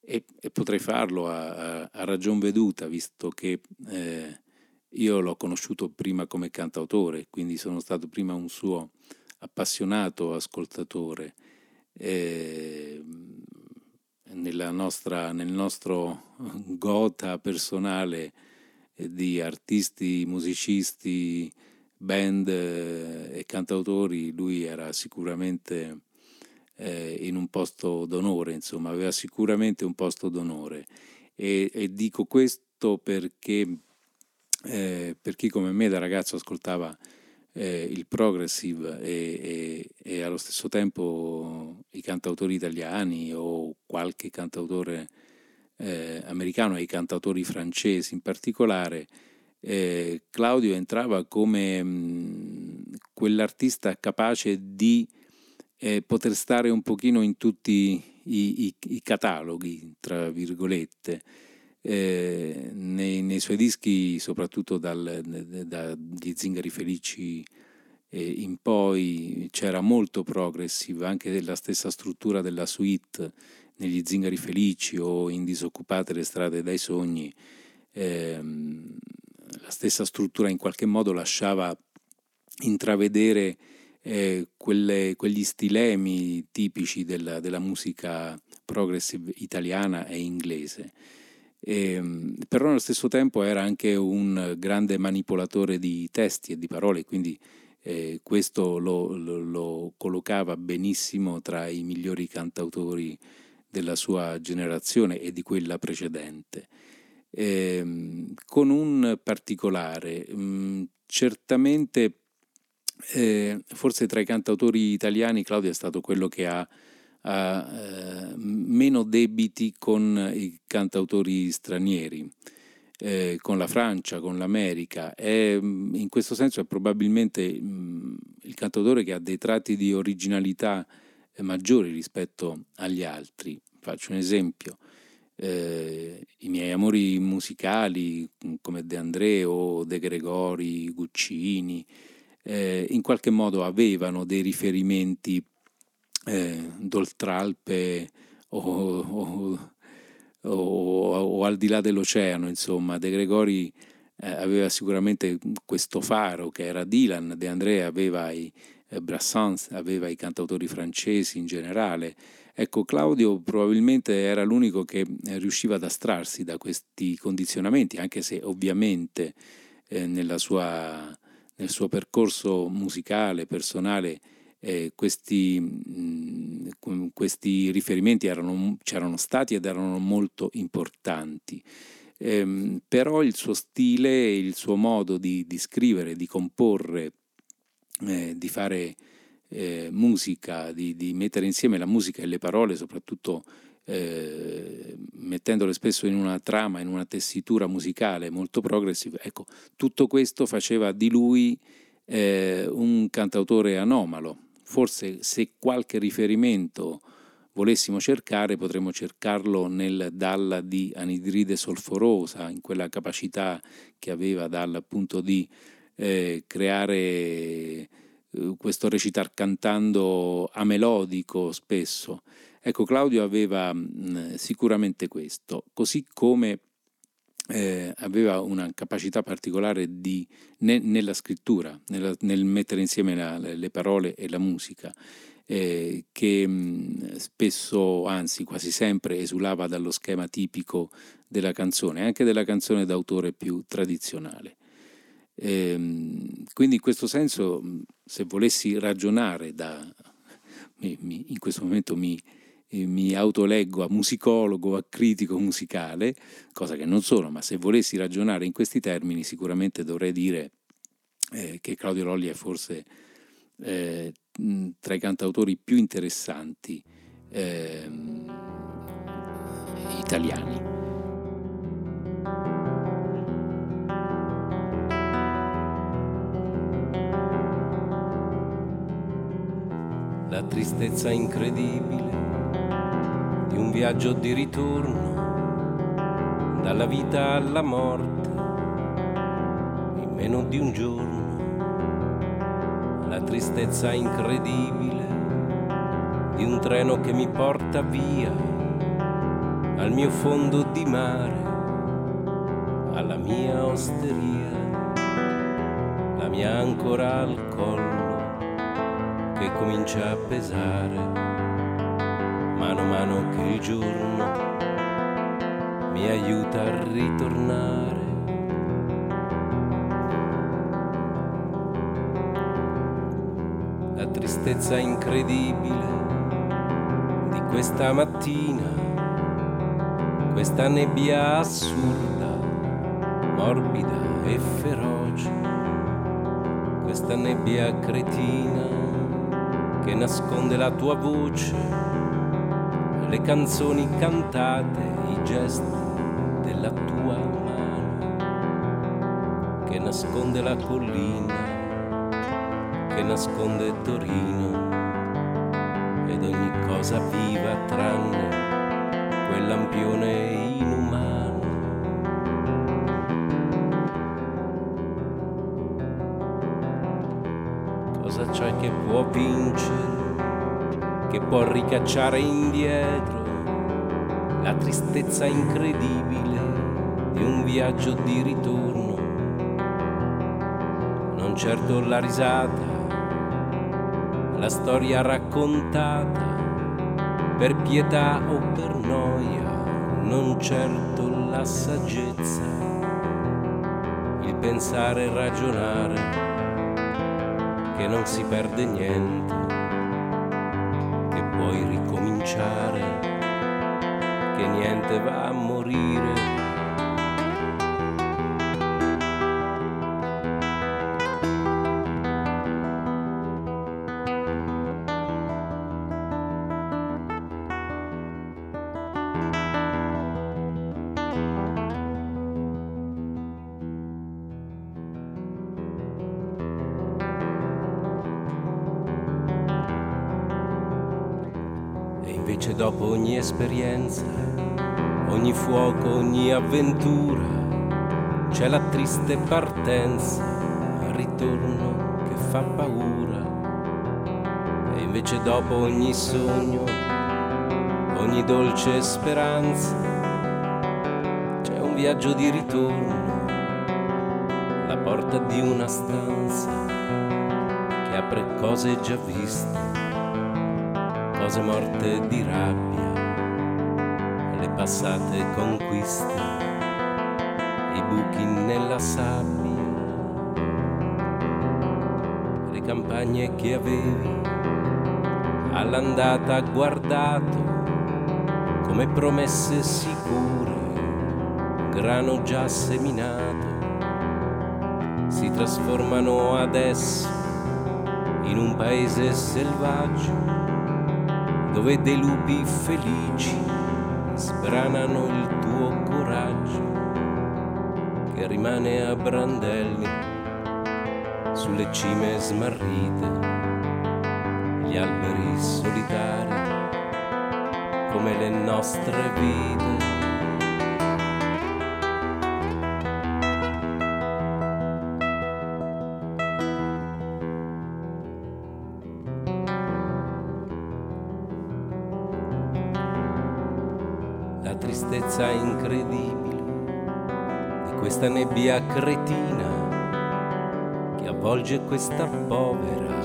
e, e potrei farlo a, a, a, ragion veduta, visto che eh, io l'ho conosciuto prima come cantautore, quindi sono stato prima un suo appassionato ascoltatore. Eh, nostra, nel nostro gota personale di artisti, musicisti, band eh, e cantautori, lui era sicuramente eh, in un posto d'onore, insomma, aveva sicuramente un posto d'onore. E, e dico questo perché eh, per chi come me da ragazzo ascoltava eh, il progressive e, e, e, allo stesso tempo i cantautori italiani o qualche cantautore eh, americano e i cantautori francesi in particolare, eh, Claudio entrava come mh, quell'artista capace di eh, poter stare un pochino in tutti i, i, i cataloghi, tra virgolette, eh, nei, nei, suoi dischi, soprattutto dagli Zingari Felici eh, in poi, c'era molto progressive, anche la stessa struttura della suite negli Zingari Felici o in Disoccupate le strade dai sogni, ehm, la stessa struttura in qualche modo lasciava intravedere eh, quelle, quegli stilemi tipici della, della musica progressive italiana e inglese. E, ehm, però allo stesso tempo era anche un grande manipolatore di testi e di parole, quindi eh, questo lo, lo, lo, collocava benissimo tra i migliori cantautori della sua generazione e di quella precedente. Eh, con un particolare, mh, mm, certamente eh, forse tra i cantautori italiani Claudio è stato quello che ha ha eh, meno debiti con i cantautori stranieri, eh, con la Francia, con l'America. È, in questo senso è probabilmente mh, il cantautore che ha dei tratti di originalità eh, maggiori rispetto agli altri. Faccio un esempio. Eh, I miei amori musicali come De André o De Gregori, Guccini, eh, in qualche modo avevano dei riferimenti eh, d'oltralpe o, o, o, o, al di là dell'oceano, insomma, De Gregori eh, aveva sicuramente questo faro che era Dylan, De André aveva i eh, Brassens, aveva i cantautori francesi in generale. Ecco, Claudio probabilmente era l'unico che eh, riusciva ad astrarsi da questi condizionamenti, anche se ovviamente eh, sua, nel suo percorso musicale, personale, eh, questi, mh, mm, questi, riferimenti erano, c'erano stati ed erano molto importanti. Eh, però il suo stile, il suo modo di, di scrivere, di comporre, eh, di fare eh, musica, di, di, mettere insieme la musica e le parole, soprattutto eh, mettendole spesso in una trama, in una tessitura musicale molto progressiva, ecco, tutto questo faceva di lui eh, un cantautore anomalo, forse se qualche riferimento volessimo cercare, potremmo cercarlo nel Dalla di anidride solforosa, in quella capacità che aveva dal appunto di eh, creare eh, questo recitar cantando amelodico spesso. Ecco, Claudio aveva mh, sicuramente questo, così come eh, aveva una capacità particolare di, ne, nella scrittura, nella, nel mettere insieme la, le parole e la musica, eh, che mh, spesso, anzi quasi sempre, esulava dallo schema tipico della canzone, anche della canzone d'autore più tradizionale. Eh, quindi in questo senso, se volessi ragionare da, in questo momento mi, mi autoleggo a musicologo, a critico musicale, cosa che non sono, ma se volessi ragionare in questi termini sicuramente dovrei dire eh, che Claudio Lolli è forse eh, tra i cantautori più interessanti eh, italiani. La tristezza incredibile di un viaggio di ritorno dalla vita alla morte in meno di un giorno. La tristezza incredibile di un treno che mi porta via al mio fondo di mare, alla mia osteria, la mia ancora al collo che comincia a pesare mano a mano che il giorno mi aiuta a ritornare. La tristezza incredibile di questa mattina, questa nebbia assurda, morbida e feroce, questa nebbia cretina che nasconde la tua voce, le canzoni cantate, i gesti della tua mano, che nasconde la collina, che nasconde Torino ed ogni cosa viva tranne quel lampione inumano. Cosa c'è che può vincere, che può ricacciare indietro la tristezza incredibile di un viaggio di ritorno? Non certo la risata, la storia raccontata per pietà o per noia, non certo la saggezza, il pensare e ragionare che non si perde niente, puoi ricominciare, che niente va a morire. Esperienza, ogni fuoco, ogni avventura, c'è la triste partenza, al ritorno che fa paura. E invece dopo ogni sogno, ogni dolce speranza, c'è un viaggio di ritorno, la porta di una stanza che apre cose già viste cose morte di rabbia, passate conquiste, i buchi nella sabbia, le campagne che avevi all'andata guardato come promesse sicure, grano già seminato, si trasformano adesso in un paese selvaggio dove dei lupi felici sbranano il tuo coraggio che rimane a brandelli sulle cime smarrite, gli alberi solitari come le nostre vite. Nebbia cretina che avvolge questa povera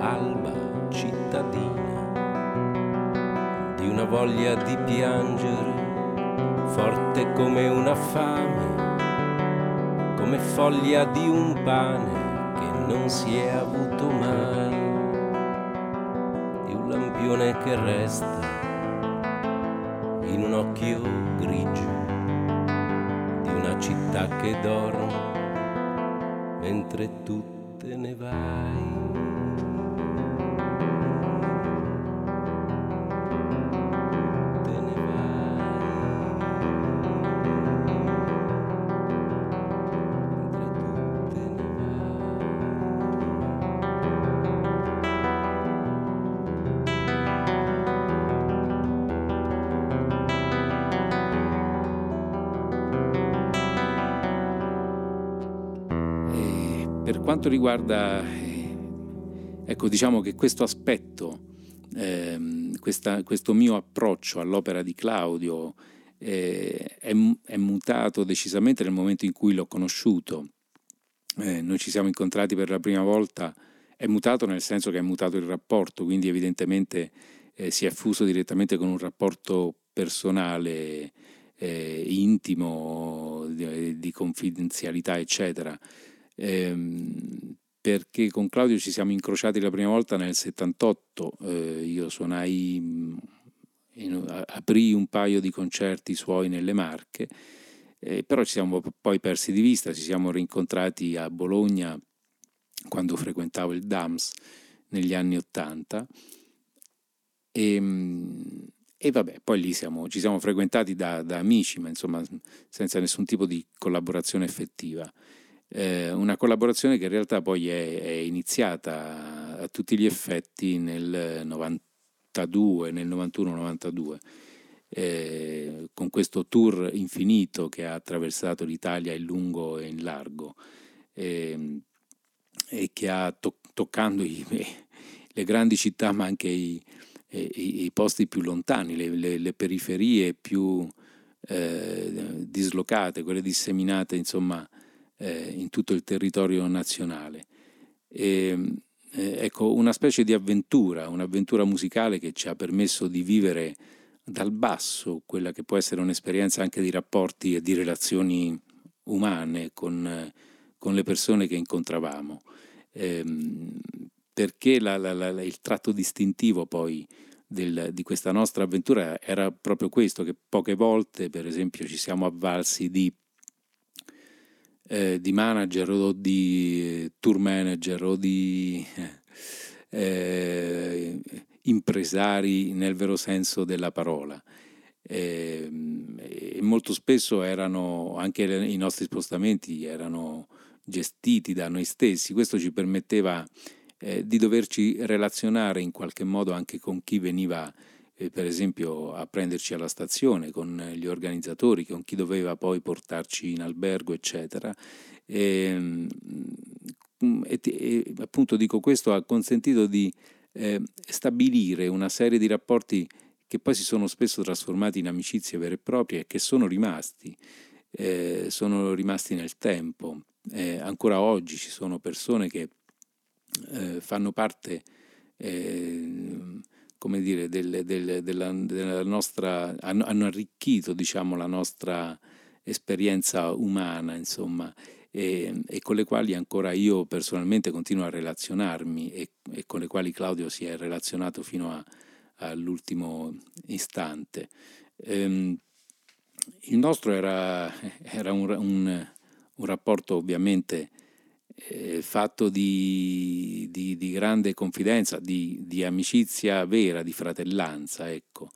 alba cittadina, di una voglia di piangere forte come una fame, come foglia di un pane che non si è avuto mai, di un lampione che resta in un occhio grigio che dorme mentre tu. Te ne vai. Quanto riguarda, eh, ecco, diciamo che questo aspetto, ehm, questa, questo mio approccio all'opera di Claudio eh, è, è, mutato decisamente nel momento in cui l'ho conosciuto. Eh, noi ci siamo incontrati per la prima volta, è mutato nel senso che è mutato il rapporto, quindi evidentemente eh, si è fuso direttamente con un rapporto personale, eh, intimo, di, di, confidenzialità, eccetera. Ehm, perché con Claudio ci siamo incrociati la prima volta nel 78, eh, io suonai, in, aprì un paio di concerti suoi nelle Marche, eh, però ci siamo poi persi di vista, ci siamo rincontrati a Bologna quando frequentavo il DAMS negli anni 80 e, ehm, e vabbè, poi lì siamo, ci siamo frequentati da, da, amici, ma insomma senza nessun tipo di collaborazione effettiva. Eh, una collaborazione che in realtà poi è, è, iniziata a tutti gli effetti nel 92, nel 91-92, eh, con questo tour infinito che ha attraversato l'Italia in lungo e in largo eh, e che ha to- toccando i, le grandi città ma anche i, i, i posti più lontani, le, le, le periferie più eh, dislocate, quelle disseminate insomma eh, in tutto il territorio nazionale. E, eh, ecco, una specie di avventura, un'avventura musicale che ci ha permesso di vivere dal basso quella che può essere un'esperienza anche di rapporti e di relazioni umane con, con le persone che incontravamo. Ehm, perché la, la, la, il tratto distintivo poi del, di questa nostra avventura era proprio questo, che poche volte per esempio ci siamo avvalsi di, eh, di manager o di tour manager o di eh, impresari nel vero senso della parola. Eh, e molto spesso erano anche i nostri spostamenti erano gestiti da noi stessi, questo ci permetteva eh, di doverci relazionare in qualche modo anche con chi veniva eh, per esempio a prenderci alla stazione, con gli organizzatori, con chi doveva poi portarci in albergo, eccetera. E, mm, e, e appunto dico questo ha consentito di eh, stabilire una serie di rapporti che poi si sono spesso trasformati in amicizie vere e proprie e che sono rimasti, eh, sono rimasti nel tempo. Eh, ancora oggi ci sono persone che eh, fanno parte eh, come dire, del, del, della, della, nostra, hanno, hanno arricchito diciamo, la nostra esperienza umana, insomma, e, e, con le quali ancora io personalmente continuo a relazionarmi e, e con le quali Claudio si è relazionato fino a, all'ultimo istante. Ehm, il nostro era, era un, un, un rapporto ovviamente eh, fatto di, di, di, grande confidenza, di, di, amicizia vera, di fratellanza, ecco,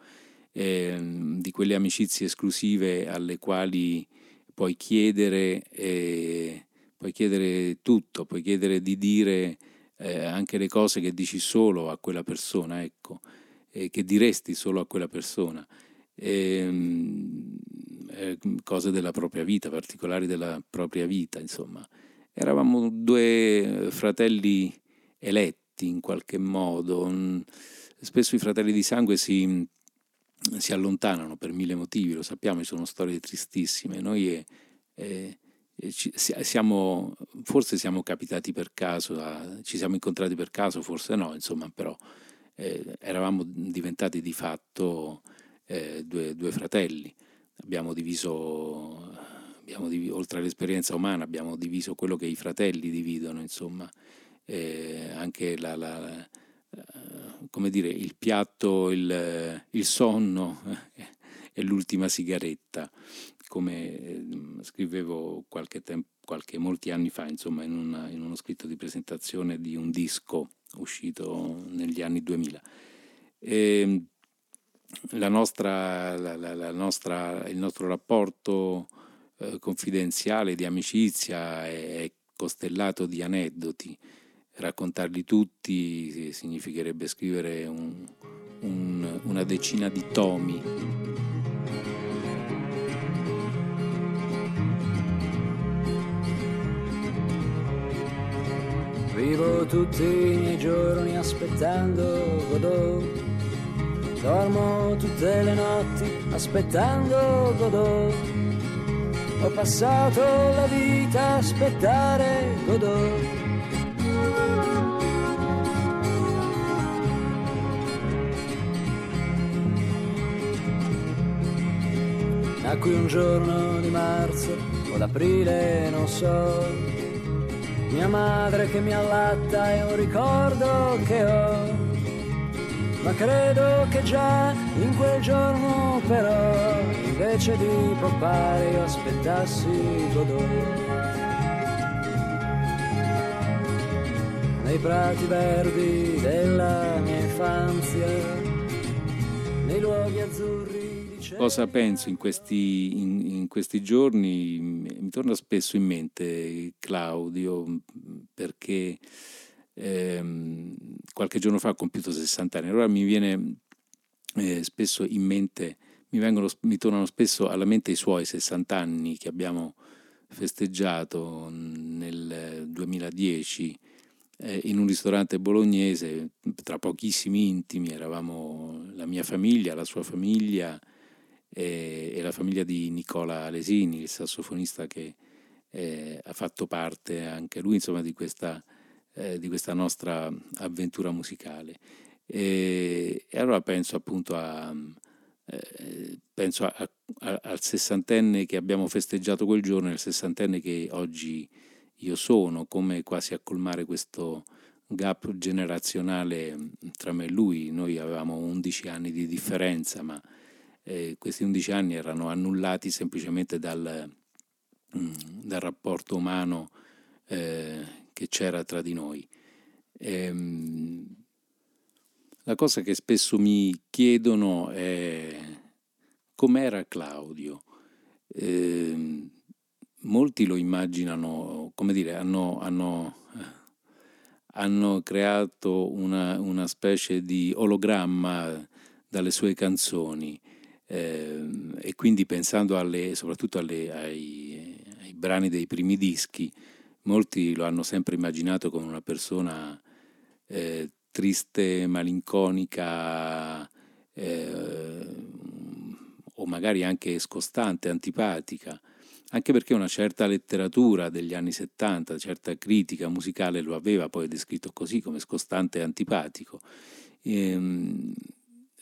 eh, di quelle amicizie esclusive alle quali puoi chiedere, eh, puoi chiedere tutto, puoi chiedere di dire eh, anche le cose che dici solo a quella persona, ecco, che diresti solo a quella persona. Ehm, eh, cose della propria vita, particolari della propria vita, insomma. Eravamo due fratelli eletti in qualche modo. Spesso i fratelli di sangue si, si allontanano per mille motivi, lo sappiamo, ci sono storie tristissime. Noi eh, eh, ci, siamo, forse siamo capitati per caso, a, ci siamo incontrati per caso, forse no, insomma, però eh, eravamo diventati di fatto eh, due, due fratelli. Abbiamo diviso diviso, oltre all'esperienza umana abbiamo diviso quello che i fratelli dividono, insomma, eh, anche la, la, la, eh, come dire, il piatto, il, il sonno e l'ultima sigaretta, come eh, scrivevo qualche tempo, qualche, molti anni fa, insomma, in, una, in, uno scritto di presentazione di un disco uscito negli anni 2000. E la nostra, la, la nostra, il nostro rapporto eh, confidenziale di amicizia è costellato di aneddoti. Raccontarli tutti significherebbe scrivere un, un, una decina di tomi. Vivo tutti i miei giorni aspettando Godot. Dormo tutte le notti aspettando Godot. Ho passato la vita a aspettare Godot. Nacqui un giorno di marzo o d'aprile, non so. Mia madre che mi allatta è un ricordo che ho. Ma credo che già in quel giorno però, invece di poppare io aspettassi Godot. Nei prati verdi della mia infanzia, nei luoghi azzurri Cosa penso in questi, in, in questi giorni? Mi torna spesso in mente Claudio perché ehm, qualche giorno fa ha compiuto 60 anni, allora mi viene eh, spesso in mente, mi, vengono, mi tornano spesso alla mente i suoi 60 anni che abbiamo festeggiato nel 2010 eh, in un ristorante bolognese tra pochissimi intimi, eravamo la mia famiglia, la sua famiglia e, e la famiglia di Nicola Lesini, il sassofonista che eh, ha fatto parte anche lui insomma, di, questa, eh, di questa nostra avventura musicale. E, e allora penso appunto a, eh, penso a, a, al sessantenne che abbiamo festeggiato quel giorno al sessantenne che oggi io sono, come quasi a colmare questo gap generazionale tra me e lui. Noi avevamo 11 anni di differenza, ma eh, questi 11 anni erano annullati semplicemente dal, mm, dal rapporto umano eh, che c'era tra di noi. E, ehm, la cosa che spesso mi chiedono è com'era Claudio. Eh, molti lo immaginano, come dire, hanno, hanno, hanno creato una, una, specie di ologramma dalle sue canzoni eh, e quindi pensando alle, soprattutto alle, ai, ai, brani dei primi dischi, molti lo hanno sempre immaginato come una persona eh, triste, malinconica eh, o magari anche scostante, antipatica, anche perché una certa letteratura degli anni 70, certa critica musicale lo aveva poi descritto così come scostante e antipatico. Ehm,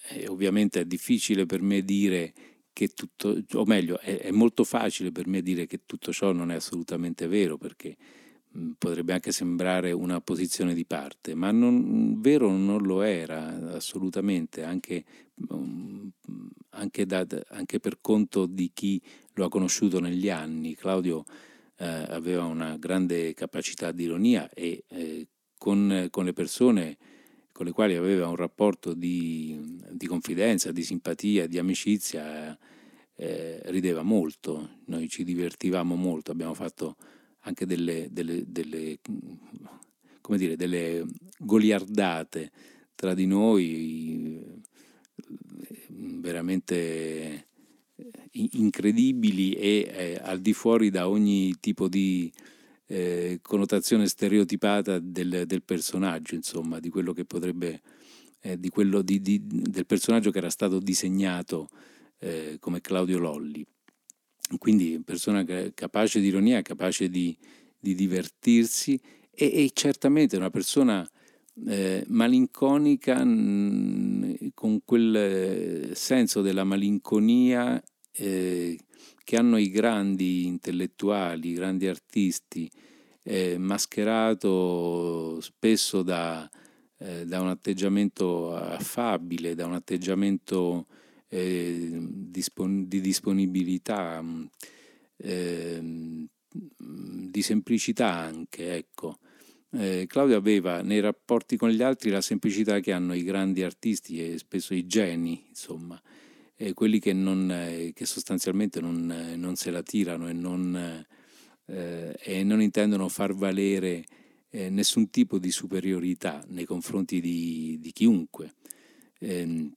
e ovviamente è difficile per me dire che tutto, o meglio, è, è, molto facile per me dire che tutto ciò non è assolutamente vero, perché mh, potrebbe anche sembrare una posizione di parte, ma non, vero non lo era assolutamente, anche, mh, anche, da, anche, per conto di chi lo ha conosciuto negli anni. Claudio eh, aveva una grande capacità di ironia e eh, con, con le persone con le quali aveva un rapporto di, di confidenza, di simpatia, di amicizia, eh, rideva molto, noi ci divertivamo molto, abbiamo fatto anche delle, delle, delle, dire, delle goliardate tra di noi veramente incredibili e eh, al di fuori da ogni tipo di eh, connotazione stereotipata del, del, personaggio, insomma, di quello che potrebbe, eh, di quello di, di, del personaggio che era stato disegnato eh, come Claudio Lolli. Quindi persona capace di ironia, capace di, di divertirsi e, e, certamente una persona eh, malinconica mh, con quel eh, senso della malinconia eh, che hanno i grandi intellettuali, i grandi artisti, eh, mascherato spesso da, eh, da, un atteggiamento affabile, da un atteggiamento eh, dispon- di disponibilità, mm, ehm, di semplicità anche, ecco. Eh, Claudio aveva nei rapporti con gli altri la semplicità che hanno i grandi artisti e spesso i geni, insomma, eh, quelli che, non, eh, che sostanzialmente non, eh, non, se la tirano e non, eh, e non intendono far valere nessun tipo di superiorità nei confronti di, di chiunque. Ehm,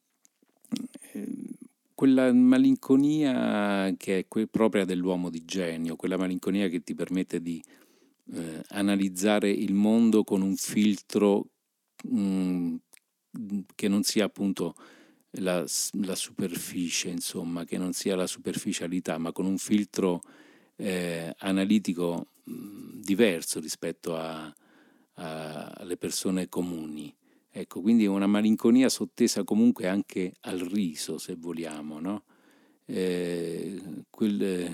quella malinconia che è propria dell'uomo di genio, quella malinconia che ti permette di eh, analizzare il mondo con un filtro mh, mm, che non sia appunto la, la, superficie, insomma, che non sia la superficialità, ma con un filtro eh, analitico mh, mm, diverso rispetto alle persone comuni. Ecco, quindi una malinconia sottesa comunque anche al riso, se vogliamo, no? eh, quel, eh,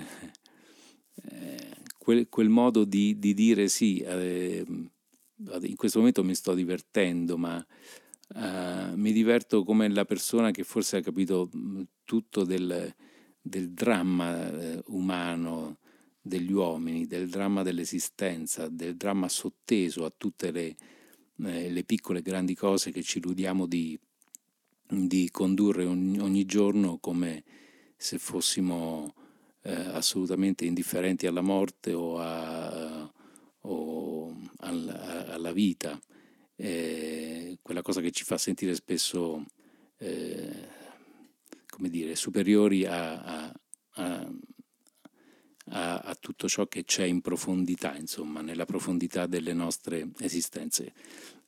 quel, quel, modo di, di dire sì, eh, in questo momento mi sto divertendo, ma Uh, mi diverto come la persona che forse ha capito tutto del, del dramma uh, umano degli uomini, del dramma dell'esistenza, del dramma sotteso a tutte le, uh, le piccole e grandi cose che ci illudiamo di, di condurre ogni, ogni, giorno come se fossimo assolutamente indifferenti alla morte o, a, o alla, alla vita eh, quella cosa che ci fa sentire spesso, eh, come dire, superiori a, a, a, a, tutto ciò che c'è in profondità, insomma, nella profondità delle nostre esistenze.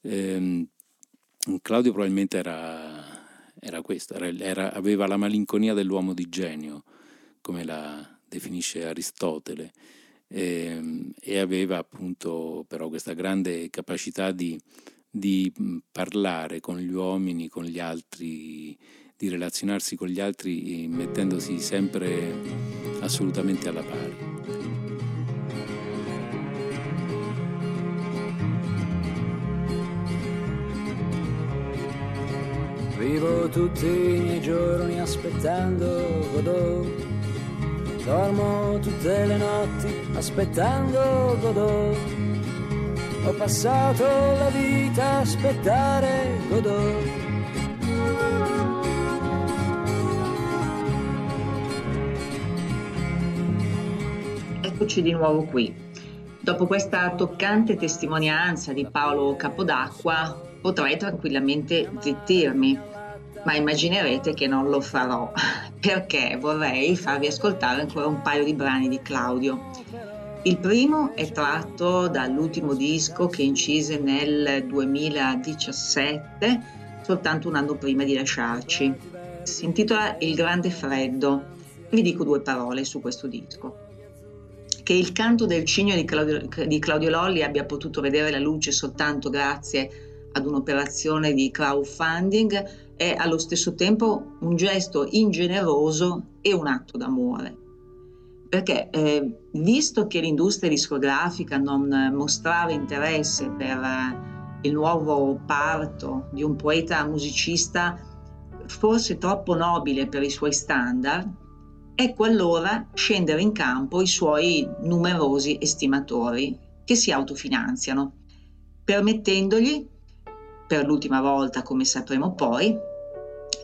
Eh, Claudio probabilmente era, era questo, era, era, aveva la malinconia dell'uomo di genio, come la definisce Aristotele, ehm, e aveva appunto però questa grande capacità di di parlare con gli uomini, con gli altri, di relazionarsi con gli altri mettendosi sempre assolutamente alla pari. Vivo tutti i miei giorni aspettando Godot. Dormo tutte le notti aspettando Godot ho passato la vita a aspettare Godot. Eccoci di nuovo qui. Dopo questa toccante testimonianza di Paolo Capodacqua potrei tranquillamente zittirmi, ma immaginerete che non lo farò perché vorrei farvi ascoltare ancora un paio di brani di Claudio il primo è tratto dall'ultimo disco che incise nel 2017, soltanto un anno prima di lasciarci. Si intitola Il grande freddo. Vi dico due parole su questo disco. Che il canto del cigno di Claudio, di Claudio Lolli abbia potuto vedere la luce soltanto grazie ad un'operazione di crowdfunding è allo stesso tempo un gesto ingeneroso e un atto d'amore perché eh, visto che l'industria discografica non mostrava interesse per eh, il nuovo parto di un poeta musicista forse troppo nobile per i suoi standard, ecco allora scendere in campo i suoi numerosi estimatori che si autofinanziano, permettendogli, per l'ultima volta come sapremo poi,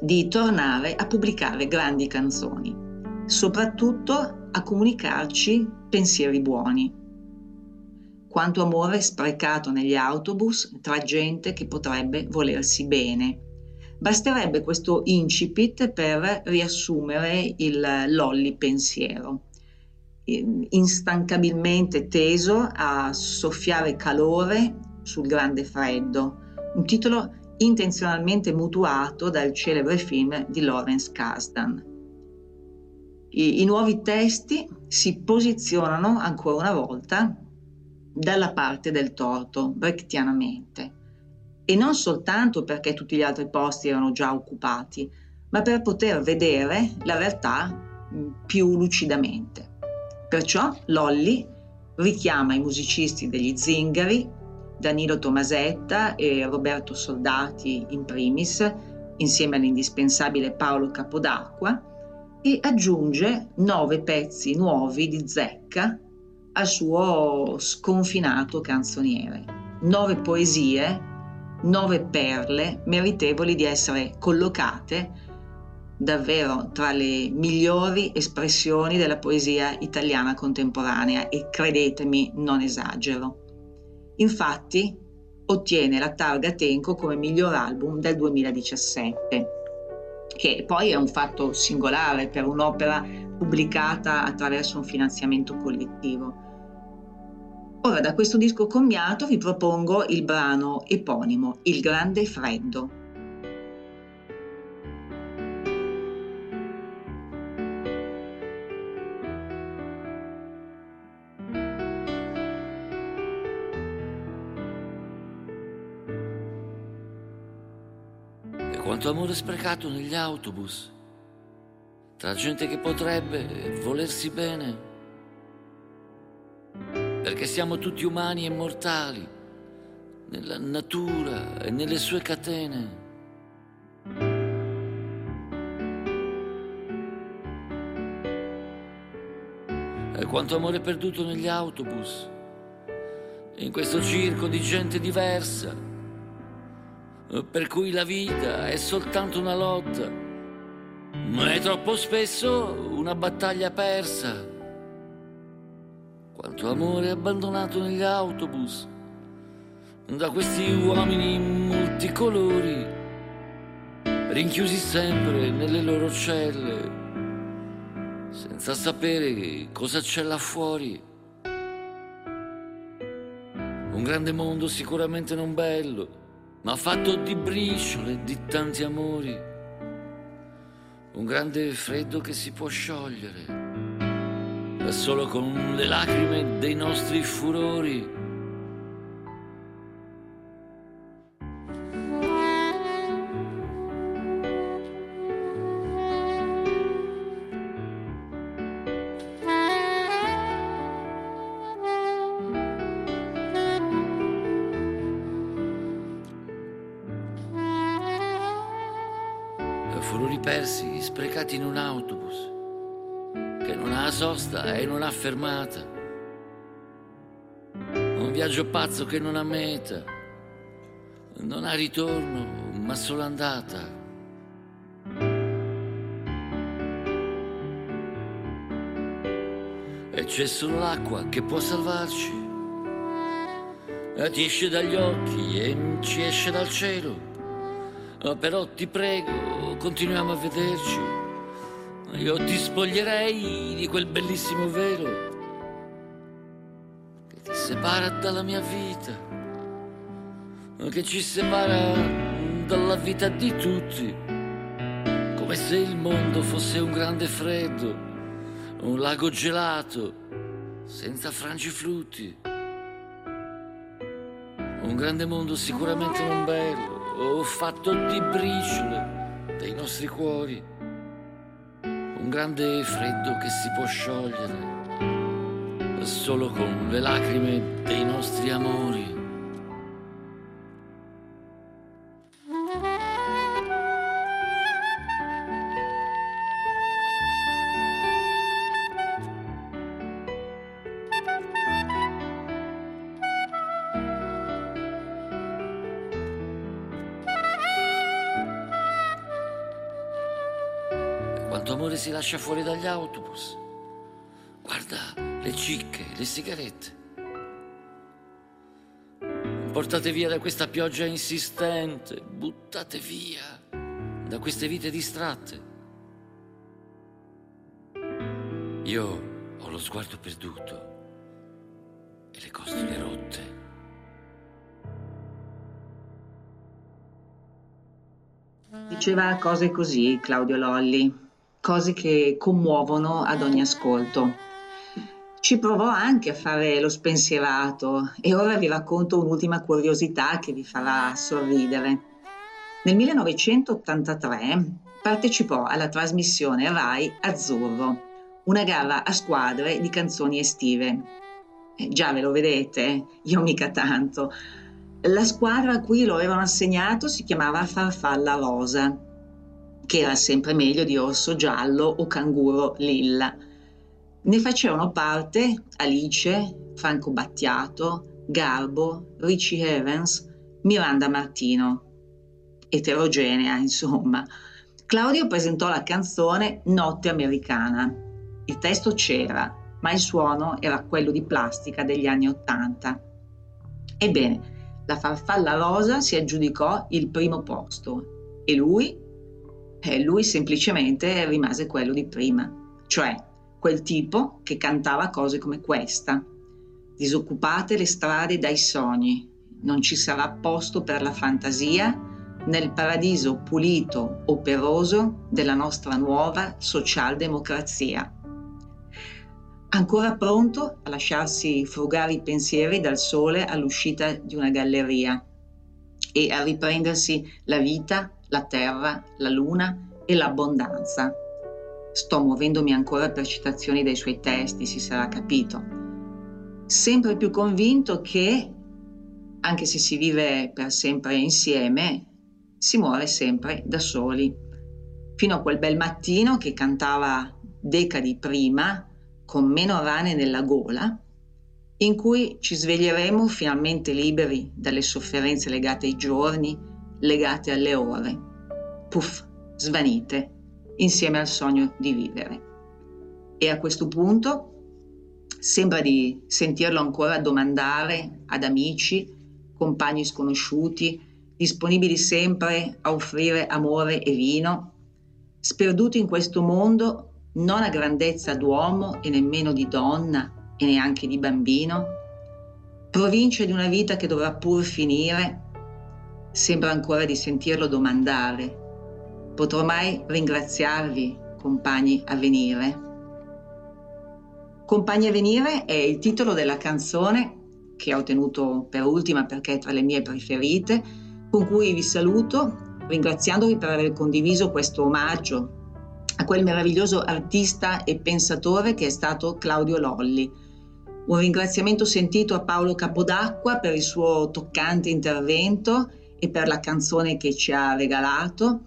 di tornare a pubblicare grandi canzoni, soprattutto a comunicarci pensieri buoni. Quanto amore sprecato negli autobus tra gente che potrebbe volersi bene. Basterebbe questo incipit per riassumere il lolli pensiero, instancabilmente teso a soffiare calore sul grande freddo, un titolo intenzionalmente mutuato dal celebre film di Lawrence Kasdan. I, I, nuovi testi si posizionano ancora una volta dalla parte del torto, brechtianamente. E non soltanto perché tutti gli altri posti erano già occupati, ma per poter vedere la realtà più lucidamente. Perciò Lolli richiama i musicisti degli Zingari, Danilo Tomasetta e Roberto Soldati in primis, insieme all'indispensabile Paolo Capodacqua, e aggiunge nove pezzi nuovi di zecca al suo sconfinato canzoniere. Nove poesie, nove perle meritevoli di essere collocate davvero tra le migliori espressioni della poesia italiana contemporanea e credetemi, non esagero. Infatti ottiene la targa Tenco come miglior album del 2017 che poi è un fatto singolare per un'opera pubblicata attraverso un finanziamento collettivo. Ora da questo disco commiato vi propongo il brano eponimo Il grande freddo. Quanto amore sprecato negli autobus, tra gente che potrebbe volersi bene, perché siamo tutti umani e mortali, nella natura e nelle sue catene. E quanto amore perduto negli autobus, in questo circo di gente diversa, per cui la vita è soltanto una lotta, ma è troppo spesso una battaglia persa. Quanto amore abbandonato negli autobus, da questi uomini multicolori, rinchiusi sempre nelle loro celle, senza sapere cosa c'è là fuori. Un grande mondo sicuramente non bello, ma fatto di briciole di tanti amori. Un grande freddo che si può sciogliere solo con le lacrime dei nostri. Furori fermata. Un viaggio pazzo che non ha meta, non ha ritorno, ma solo andata. E c'è solo l'acqua che può salvarci. E ti esce dagli occhi e ci esce dal cielo. Però ti prego, continuiamo a vederci. Io ti spoglierei di quel bellissimo velo che ti separa dalla mia vita, che ci separa dalla vita di tutti, come se il mondo fosse un grande freddo, un lago gelato, senza frangiflutti. Un grande mondo sicuramente non bello, fatto di briciole dei nostri cuori grande freddo che si può sciogliere solo con le lacrime dei nostri amori. Lascia fuori dagli autobus. Guarda le cicche, le sigarette. Portate via da questa pioggia insistente, buttate via da queste vite distratte. Io ho lo sguardo perduto e le costole rotte. Diceva cose così Claudio Lolli, cose che commuovono ad ogni ascolto. Ci provò anche a fare lo spensierato e ora vi racconto un'ultima curiosità che vi farà sorridere. Nel 1983 partecipò alla trasmissione Rai Azzurro, una gara a squadre di canzoni estive. Eh, già ve lo vedete, io mica tanto. La squadra a cui lo avevano assegnato si chiamava Farfalla Rosa, che era sempre meglio di Orso Giallo o Canguro Lilla. Ne facevano parte Alice, Franco Battiato, Garbo, Richie Evans, Miranda Martino. Eterogenea, insomma. Claudio presentò la canzone Notte americana. Il testo c'era, ma il suono era quello di plastica degli anni Ottanta. Ebbene, la farfalla rosa si aggiudicò il primo posto e lui, eh, lui semplicemente rimase quello di prima, cioè quel tipo che cantava cose come questa. disoccupate le strade dai sogni, non ci sarà posto per la fantasia nel paradiso pulito, operoso della nostra nuova socialdemocrazia. Ancora pronto a lasciarsi frugare i pensieri dal sole all'uscita di una galleria e a riprendersi la vita, la terra, la luna e l'abbondanza. Sto muovendomi ancora per citazioni dei suoi testi, si sarà capito. Sempre più convinto che, anche se si vive per sempre insieme, si muore sempre da soli. Fino a quel bel mattino che cantava decadi prima, con meno rane nella gola, in cui ci sveglieremo finalmente liberi dalle sofferenze legate ai giorni, legate alle ore. Puff, svanite, insieme al sogno di vivere. E a questo punto sembra di sentirlo ancora domandare ad amici, compagni sconosciuti, disponibili sempre a offrire amore e vino, sperduto in questo mondo non a grandezza d'uomo e nemmeno di donna e neanche di bambino, provincia di una vita che dovrà pur finire, sembra ancora di sentirlo domandare, potrò mai ringraziarvi, compagni a venire? Compagni a venire è il titolo della canzone che ho tenuto per ultima perché è tra le mie preferite, con cui vi saluto, ringraziandovi per aver condiviso questo omaggio a quel meraviglioso artista e pensatore che è stato Claudio Lolli. Un ringraziamento sentito a Paolo Capodacqua per il suo toccante intervento e per la canzone che ci ha regalato,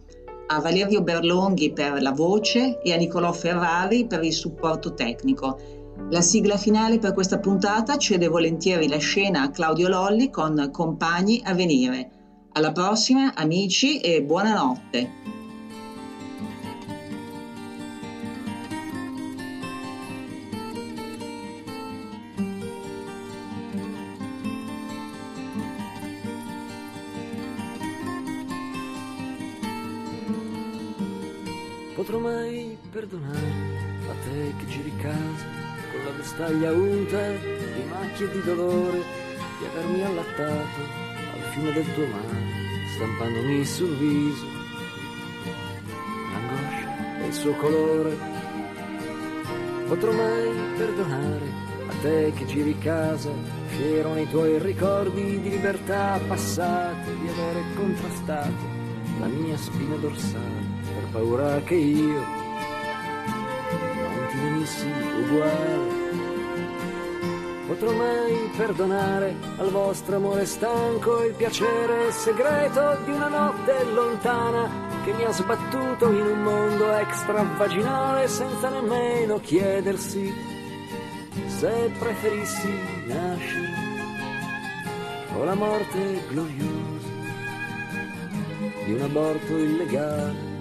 a Valerio Berlonghi per la voce e a Nicolò Ferrari per il supporto tecnico. La sigla finale per questa puntata cede volentieri la scena a Claudio Lolli con Compagni a venire. Alla prossima, amici, e buonanotte. Perdonare a te che giri casa con la vestaglia unta di macchie di dolore di avermi allattato al fiume del tuo mare, stampandomi sul viso l'angoscia e il suo colore. Potrò mai perdonare a te che giri casa, fiero nei tuoi ricordi di libertà passate, di avere contrastato la mia spina dorsale per paura che io venissi uguale. Potrò mai perdonare al vostro amore stanco il piacere segreto di una notte lontana che mi ha sbattuto in un mondo extravaginale senza nemmeno chiedersi se preferissi nascere o la morte gloriosa di un aborto illegale.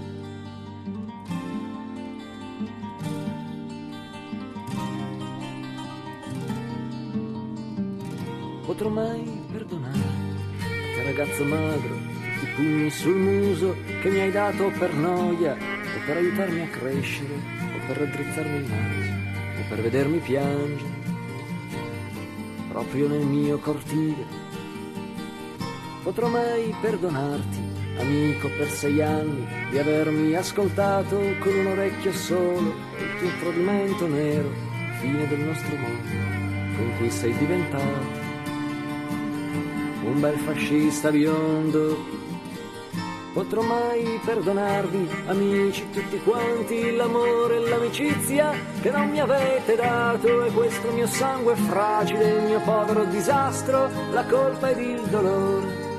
Potrò mai perdonare ragazzo magro, i pugni sul muso che mi hai dato per noia o per aiutarmi a crescere o per raddrizzarmi il naso o per vedermi piangere proprio nel mio cortile. Potrò mai perdonarti amico per sei anni, di avermi ascoltato con un orecchio solo il tuo tradimento nero, fine del nostro mondo, con cui sei diventato un bel fascista biondo. Potrò mai perdonarvi, amici tutti quanti, l'amore e l'amicizia che non mi avete dato e questo mio sangue fragile, il mio povero disastro, la colpa ed il dolore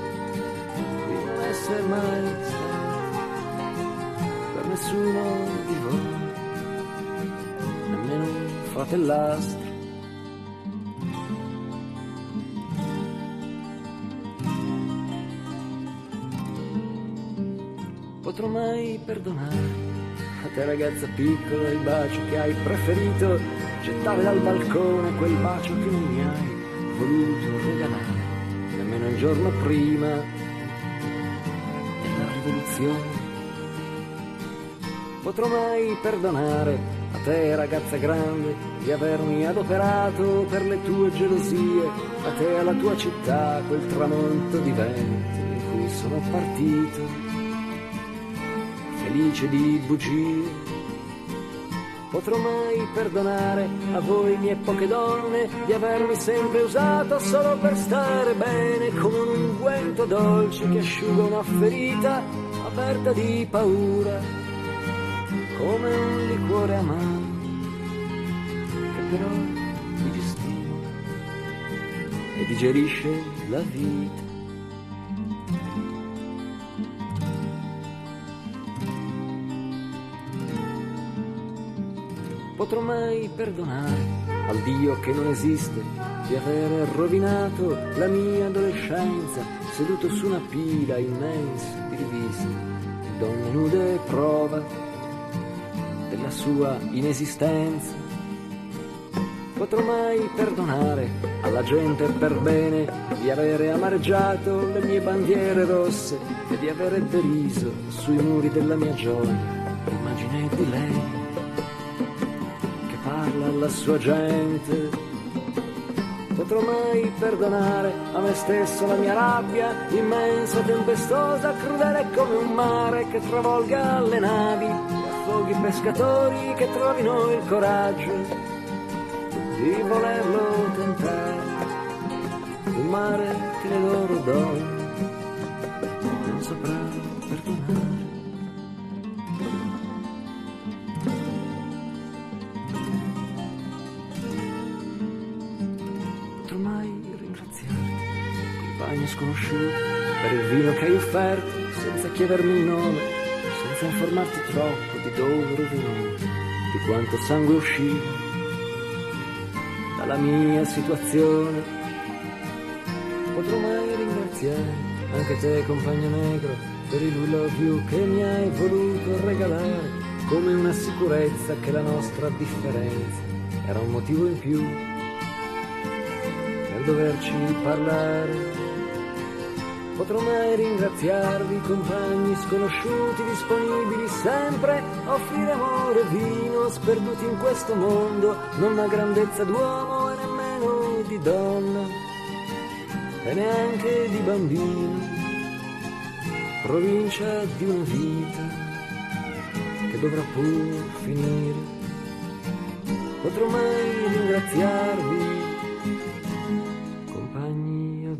essere mai stato per nessuno di voi, nemmeno un fratellastro. Potrò mai perdonare a te ragazza piccola il bacio che hai preferito gettare dal balcone quel bacio che non mi hai voluto regalare nemmeno il giorno prima rivoluzione. Potrò mai perdonare a te ragazza grande, di avermi adoperato per le tue gelosie, a te alla tua città, quel tramonto di vento in cui sono partito, felice di bugie. Potrò mai perdonare a voi mie poche donne di avermi sempre usato solo per stare bene come un unguento dolce che asciuga una ferita aperta di paura, come un liquore amaro che però digestiva e digerisce la vita. Potrò mai perdonare al Dio che non esiste di aver rovinato la mia adolescenza seduto su una pila immensa di riviste, donne nude prova della sua inesistenza. Potrò mai perdonare alla gente per bene di avere amareggiato le mie bandiere rosse e di avere deriso sui muri della mia gioia l'immagine di lei alla sua gente. Potrò mai perdonare a me stesso la mia rabbia immensa, tempestosa, crudele come un mare che travolga le navi, e affoghi i pescatori che trovino il coraggio di volerlo tentare. Un mare che le loro donne non saprà bagno sconosciuto per il vino che hai offerto senza chiedermi il nome, senza informarti troppo di dove venuto, di quanto sangue usciva dalla mia situazione. Potrò mai ringraziare anche te, compagno negro, per il love you che mi hai voluto regalare, come una sicurezza che la nostra differenza era un motivo in più per doverci parlare potrò mai ringraziarvi compagni sconosciuti disponibili sempre. A offrire amore e vino sperduti in questo mondo. Non ha grandezza d'uomo e nemmeno di donna. E neanche di bambino provincia di una vita che dovrà pur finire. Potrò mai ringraziarvi compagni a